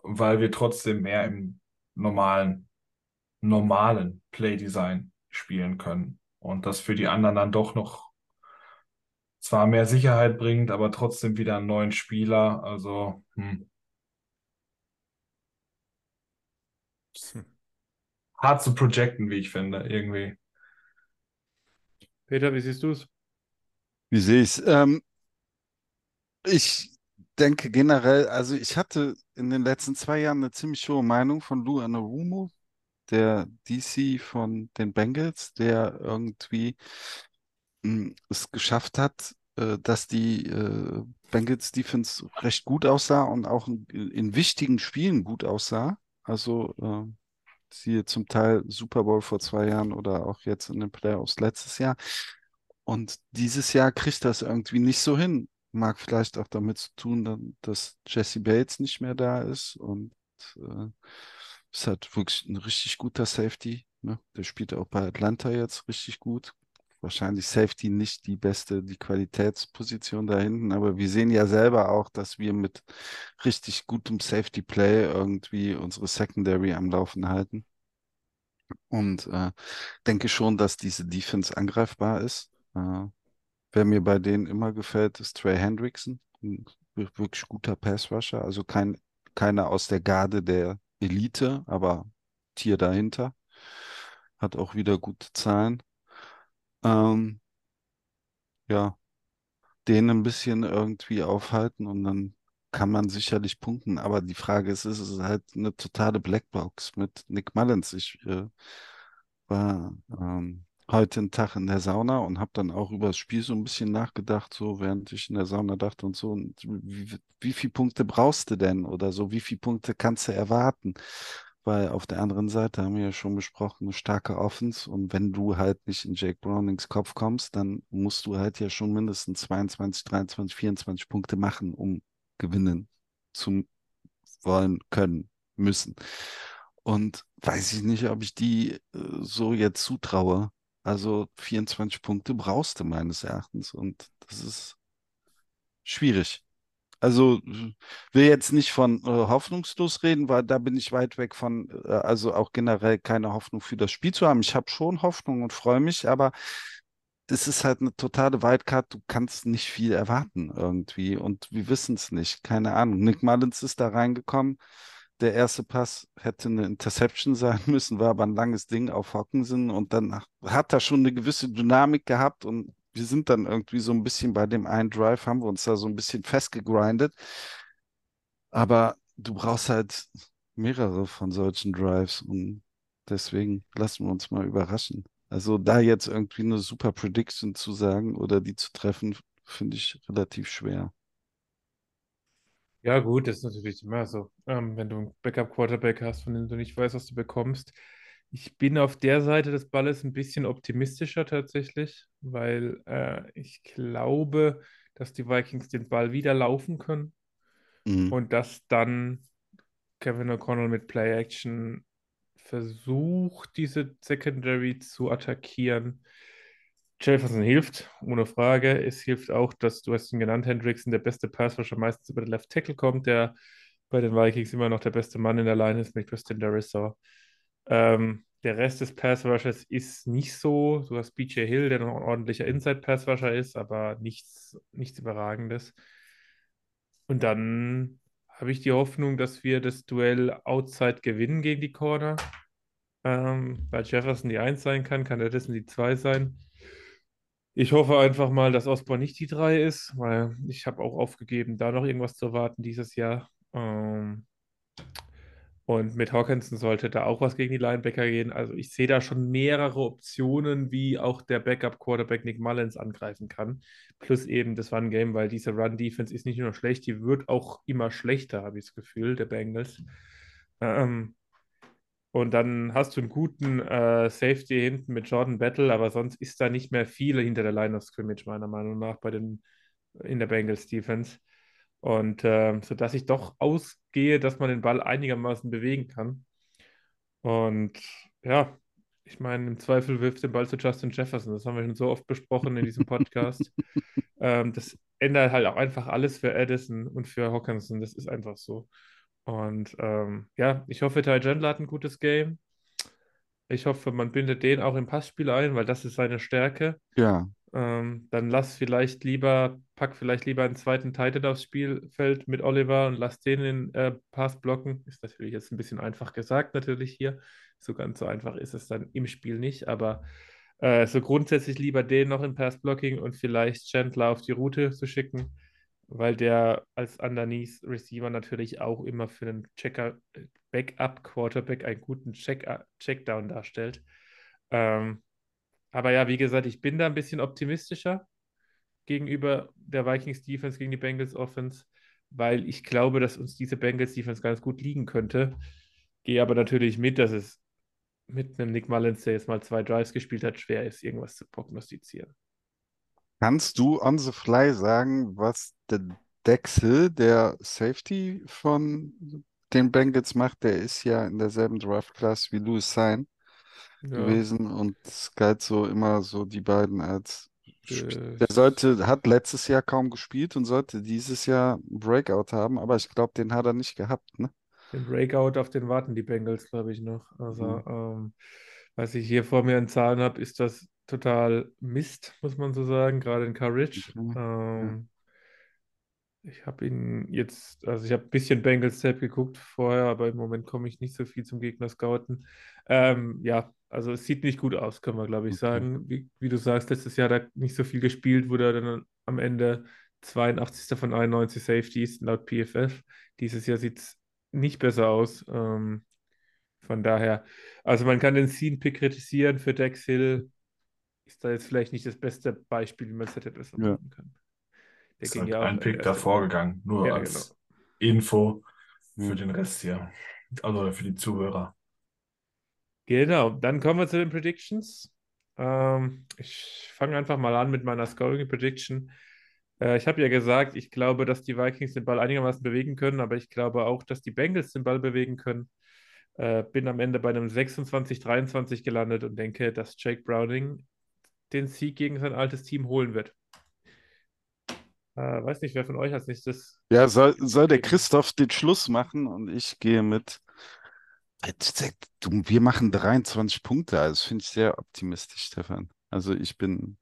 weil wir trotzdem mehr im normalen, normalen Playdesign spielen können. Und das für die anderen dann doch noch zwar mehr Sicherheit bringt, aber trotzdem wieder einen neuen Spieler. Also, hm. Hart zu projecten, wie ich finde, irgendwie. Peter, wie siehst du es? Wie sehe ich es? Ähm, ich denke generell, also ich hatte in den letzten zwei Jahren eine ziemlich hohe Meinung von Lou Anarumo, der DC von den Bengals, der irgendwie mh, es geschafft hat, äh, dass die äh, Bengals Defense recht gut aussah und auch in, in wichtigen Spielen gut aussah. Also äh, siehe zum Teil Super Bowl vor zwei Jahren oder auch jetzt in den Playoffs letztes Jahr. Und dieses Jahr kriegt das irgendwie nicht so hin. Mag vielleicht auch damit zu tun, dass Jesse Bates nicht mehr da ist und äh, ist halt wirklich ein richtig guter Safety. Ne? Der spielt auch bei Atlanta jetzt richtig gut. Wahrscheinlich Safety nicht die beste, die Qualitätsposition da hinten, aber wir sehen ja selber auch, dass wir mit richtig gutem Safety Play irgendwie unsere Secondary am Laufen halten. Und äh, denke schon, dass diese Defense angreifbar ist. Äh, wer mir bei denen immer gefällt, ist Trey Hendrickson. Ein wir- wirklich guter Pass-Rusher. Also kein, keiner aus der Garde der Elite, aber Tier dahinter. hat auch wieder gute Zahlen. Ähm, ja, den ein bisschen irgendwie aufhalten und dann kann man sicherlich punkten. Aber die Frage ist, ist es halt eine totale Blackbox mit Nick Mullins. Ich äh, war ähm, heute einen Tag in der Sauna und habe dann auch über das Spiel so ein bisschen nachgedacht, so während ich in der Sauna dachte und so, und wie, wie viele Punkte brauchst du denn oder so, wie viele Punkte kannst du erwarten? Weil auf der anderen Seite haben wir ja schon besprochen, eine starke Offense und wenn du halt nicht in Jake Brownings Kopf kommst, dann musst du halt ja schon mindestens 22, 23, 24 Punkte machen, um gewinnen zu wollen, können, müssen. Und weiß ich nicht, ob ich die äh, so jetzt zutraue. Also 24 Punkte brauchst du meines Erachtens und das ist schwierig. Also will jetzt nicht von äh, hoffnungslos reden, weil da bin ich weit weg von, äh, also auch generell keine Hoffnung für das Spiel zu haben. Ich habe schon Hoffnung und freue mich, aber das ist halt eine totale Wildcard. Du kannst nicht viel erwarten irgendwie und wir wissen es nicht. Keine Ahnung. Nick Mullins ist da reingekommen. Der erste Pass hätte eine Interception sein müssen, war aber ein langes Ding auf Hockensen und dann hat er schon eine gewisse Dynamik gehabt und wir sind dann irgendwie so ein bisschen bei dem einen Drive, haben wir uns da so ein bisschen festgegrindet. Aber du brauchst halt mehrere von solchen Drives und deswegen lassen wir uns mal überraschen. Also da jetzt irgendwie eine super Prediction zu sagen oder die zu treffen, finde ich relativ schwer. Ja, gut, das ist natürlich immer so. Ähm, wenn du einen Backup-Quarterback hast, von dem du nicht weißt, was du bekommst. Ich bin auf der Seite des Balles ein bisschen optimistischer tatsächlich, weil äh, ich glaube, dass die Vikings den Ball wieder laufen können Mhm. und dass dann Kevin O'Connell mit Play-Action versucht, diese Secondary zu attackieren. Jefferson hilft, ohne Frage. Es hilft auch, dass du hast ihn genannt, Hendrickson, der beste Passrusher meistens über den Left Tackle kommt, der bei den Vikings immer noch der beste Mann in der Line ist mit Christian Darrisaw. Ähm, der Rest des Pass Rushers ist nicht so. Du hast BJ Hill, der noch ein ordentlicher Inside Pass Rusher ist, aber nichts, nichts Überragendes. Und dann habe ich die Hoffnung, dass wir das Duell Outside gewinnen gegen die Corner. Ähm, weil Jefferson die 1 sein kann, kann Addison die 2 sein. Ich hoffe einfach mal, dass Osborne nicht die 3 ist, weil ich habe auch aufgegeben, da noch irgendwas zu erwarten dieses Jahr. Ähm, und mit Hawkinson sollte da auch was gegen die Linebacker gehen. Also ich sehe da schon mehrere Optionen, wie auch der Backup-Quarterback Nick Mullins angreifen kann. Plus eben das Run-Game, weil diese Run-Defense ist nicht nur schlecht, die wird auch immer schlechter, habe ich das Gefühl, der Bengals. Ähm, und dann hast du einen guten äh, Safety hinten mit Jordan Battle, aber sonst ist da nicht mehr viel hinter der Line of Scrimmage, meiner Meinung nach, bei den, in der Bengals Defense. Und äh, sodass ich doch ausgehe, dass man den Ball einigermaßen bewegen kann. Und ja, ich meine, im Zweifel wirft den Ball zu Justin Jefferson. Das haben wir schon so oft besprochen in diesem Podcast. ähm, das ändert halt auch einfach alles für Addison und für Hawkinson. Das ist einfach so. Und ähm, ja, ich hoffe, Ty Chandler hat ein gutes Game. Ich hoffe, man bindet den auch im Passspiel ein, weil das ist seine Stärke. Ja, Ähm, dann lass vielleicht lieber, pack vielleicht lieber einen zweiten Tight End aufs Spielfeld mit Oliver und lass den in äh, Pass blocken. Ist natürlich jetzt ein bisschen einfach gesagt, natürlich hier. So ganz so einfach ist es dann im Spiel nicht, aber äh, so grundsätzlich lieber den noch in Pass Blocking und vielleicht Chandler auf die Route zu schicken, weil der als Underneath Receiver natürlich auch immer für einen Checker, äh, Backup Quarterback einen guten Check Checkdown darstellt. Ähm, aber ja, wie gesagt, ich bin da ein bisschen optimistischer gegenüber der Vikings Defense gegen die Bengals Offense, weil ich glaube, dass uns diese Bengals Defense ganz gut liegen könnte. Gehe aber natürlich mit, dass es mit einem Nick Mullins, der jetzt mal zwei Drives gespielt hat, schwer ist, irgendwas zu prognostizieren. Kannst du on the fly sagen, was der Dex Hill, der Safety von den Bengals macht? Der ist ja in derselben Draft-Class wie Louis Sain Ja, gewesen und es galt so immer so die beiden als Der sollte, hat letztes Jahr kaum gespielt und sollte dieses Jahr einen Breakout haben, aber ich glaube, den hat er nicht gehabt, ne? den Breakout, auf den warten die Bengals, glaube ich, noch. Also, Mhm. ähm, was ich hier vor mir in Zahlen habe, ist das total Mist, muss man so sagen, gerade in Courage. Mhm. Ähm, Ich habe ihn jetzt, also ich habe ein bisschen Bengals Tape geguckt vorher, aber im Moment komme ich nicht so viel zum Gegner scouten. Ähm, ja, also es sieht nicht gut aus, können wir, glaube ich, Okay. sagen. Wie, wie du sagst, letztes Jahr hat er nicht so viel gespielt, wurde er dann am Ende 82. von 91 Safeties laut PFF. Dieses Jahr sieht es nicht besser aus. Ähm, von daher, also man kann den Scene-Pick kritisieren für Dex Hill. Ist da jetzt vielleicht nicht das beste Beispiel, wie man es hätte besser Ja. machen können. Der Ist ging halt ja auch ein Pick davor gegangen, nur Ja, als Info für den Rest hier. Also für die Zuhörer. Genau, dann kommen wir zu den Predictions. Ähm, ich fange einfach mal an mit meiner Scoring Prediction. Äh, ich habe ja gesagt, ich glaube, dass die Vikings den Ball einigermaßen bewegen können, aber ich glaube auch, dass die Bengals den Ball bewegen können. Äh, bin am Ende bei einem 26-23 gelandet und denke, dass Jake Browning den Sieg gegen sein altes Team holen wird. Äh, weiß nicht, wer von euch als nächstes. Ja, soll, soll der Christoph den Schluss machen und ich gehe mit. Du, wir machen 23 Punkte, also das finde ich sehr optimistisch, Stefan. Also ich bin,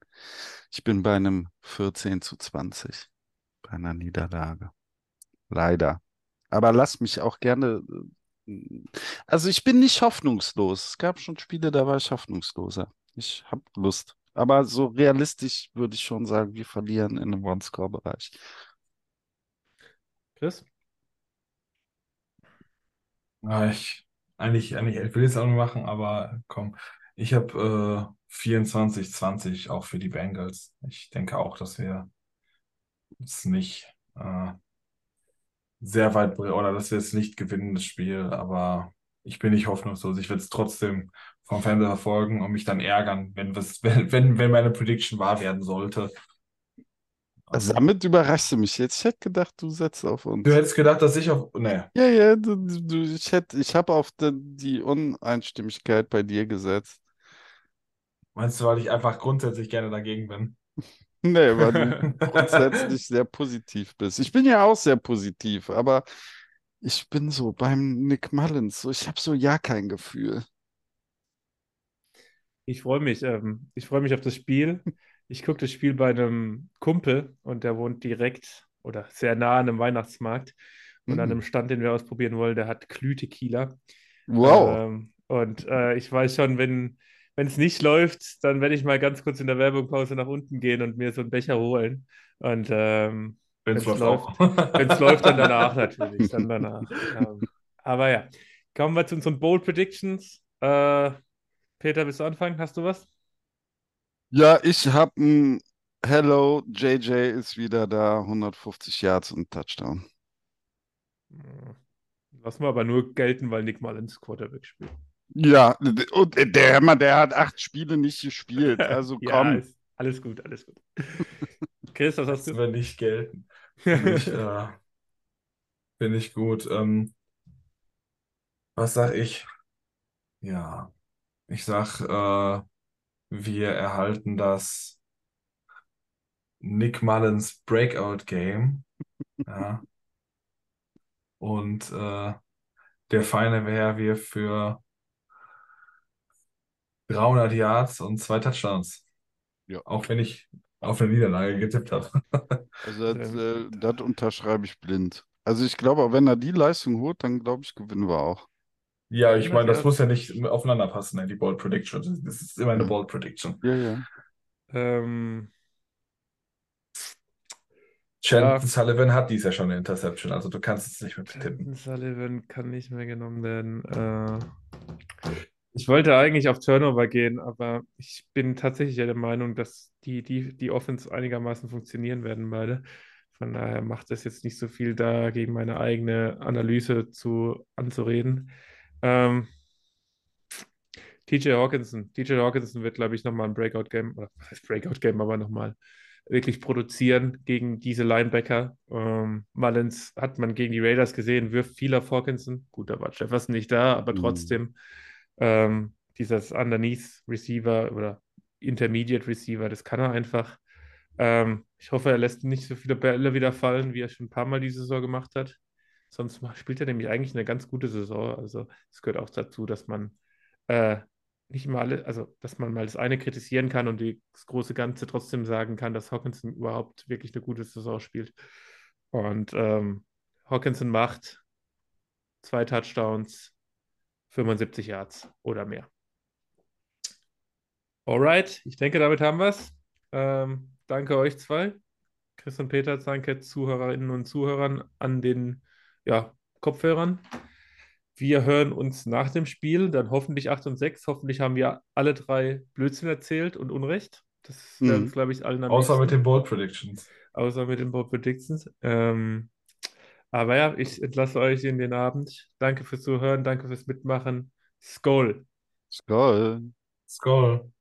ich bin bei einem 14 zu 20, bei einer Niederlage. Leider. Aber lass mich auch gerne. äh, Also ich bin nicht hoffnungslos. Es gab schon Spiele, da war ich hoffnungsloser. Ich habe Lust. Aber so realistisch würde ich schon sagen, wir verlieren in einem One-Score-Bereich. Chris? Ja, ich, eigentlich, eigentlich, ich will jetzt auch noch machen, aber komm. Ich habe äh, 24, 20 auch für die Bengals. Ich denke auch, dass wir es nicht äh, sehr weit bringen oder dass wir es nicht gewinnen, das Spiel, aber ich bin nicht hoffnungslos. Ich werde es trotzdem vom Fernseher verfolgen und mich dann ärgern, wenn, wenn, wenn, meine Prediction wahr werden sollte. Also damit überraschst du mich jetzt. Ich hätte gedacht, du setzt auf uns. Du hättest gedacht, dass ich auf. Nee. Ja, ja, du, du, ich hätte, ich habe auf die, die Uneinstimmigkeit bei dir gesetzt. Meinst du, weil ich einfach grundsätzlich gerne dagegen bin? Nee, weil du grundsätzlich sehr positiv bist. Ich bin ja auch sehr positiv, aber ich bin so beim Nick Mullins, so ich habe so ja kein Gefühl. Ich freue mich. Ähm, ich freue mich auf das Spiel. Ich gucke das Spiel bei einem Kumpel und der wohnt direkt oder sehr nah an einem Weihnachtsmarkt. Und an Mhm. einem Stand, den wir ausprobieren wollen, der hat Glüh-Tequila. Wow. Ähm, und äh, ich weiß schon, wenn wenn es nicht läuft, dann werde ich mal ganz kurz in der Werbungpause nach unten gehen und mir so einen Becher holen. Und ähm, Wenn es läuft läuft, dann danach natürlich. Dann danach. Ähm, aber ja, kommen wir zu unseren Bold Predictions. Äh, Peter, willst du anfangen? Hast du was? Ja, ich habe ein Hello, JJ ist wieder da, 150 Yards und Touchdown. Hm, Lassen wir aber nur gelten, weil Nick Mullins Quarterback spielt. Ja, und der der hat acht Spiele nicht gespielt. Also Ja, komm. ist, alles gut, alles gut. Chris, was hast Das du? wird nicht gelten. Finde ich, äh, finde ich gut. Ähm, was sag ich? Ja, ich sag, äh, wir erhalten das Nick Mullins Breakout Game. Ja. Und äh, der Feine wäre wir für 300 Yards und zwei Touchdowns. Ja. Auch wenn ich auf eine Niederlage getippt habe. Also das, äh, das unterschreibe ich blind. Also ich glaube, auch wenn er die Leistung holt, dann glaube ich, gewinnen wir auch. Ja, ich meine, das muss ja nicht aufeinander passen, ne, die Bold Prediction. Das ist immer eine Ja. Bold Prediction. Ja, ja. Ähm, Chandon Ja. Sullivan hat dies ja schon eine Interception, also du kannst es nicht mehr tippen. Sullivan kann nicht mehr genommen werden. Äh, ich wollte eigentlich auf Turnover gehen, aber ich bin tatsächlich der Meinung, dass die, die, die Offense einigermaßen funktionieren werden beide. Von daher macht es jetzt nicht so viel da, gegen meine eigene Analyse zu, anzureden. Ähm, TJ Hawkinson. TJ Hawkinson wird, glaube ich, nochmal ein Breakout-Game, oder was heißt Breakout-Game, aber nochmal wirklich produzieren gegen diese Linebacker. Ähm, Mullins hat man gegen die Raiders gesehen, wirft viel auf Hawkinson. Gut, da war Jefferson nicht da, aber Mhm. trotzdem ähm, dieses Underneath Receiver oder Intermediate Receiver, das kann er einfach. Ähm, ich hoffe, er lässt nicht so viele Bälle wieder fallen, wie er schon ein paar Mal diese Saison gemacht hat. Sonst spielt er nämlich eigentlich eine ganz gute Saison. Also es gehört auch dazu, dass man äh, nicht mal alle, also dass man mal das eine kritisieren kann und das große Ganze trotzdem sagen kann, dass Hawkinson überhaupt wirklich eine gute Saison spielt. Und ähm, Hawkinson macht zwei Touchdowns, 75 Yards oder mehr. Alright, ich denke, damit haben wir es. Ähm, danke euch zwei. Chris und Peter, danke Zuhörerinnen und Zuhörern an den ja, Kopfhörern. Wir hören uns nach dem Spiel, dann hoffentlich 8 und 6. Hoffentlich haben wir alle drei Blödsinn erzählt und Unrecht. Das wäre Mhm. glaube ich, allen am Außer mit den Bold Predictions. Außer mit den Board Predictions. Ähm, aber ja, ich entlasse euch in den Abend. Danke fürs Zuhören, danke fürs Mitmachen. Skol! Skull. Skull.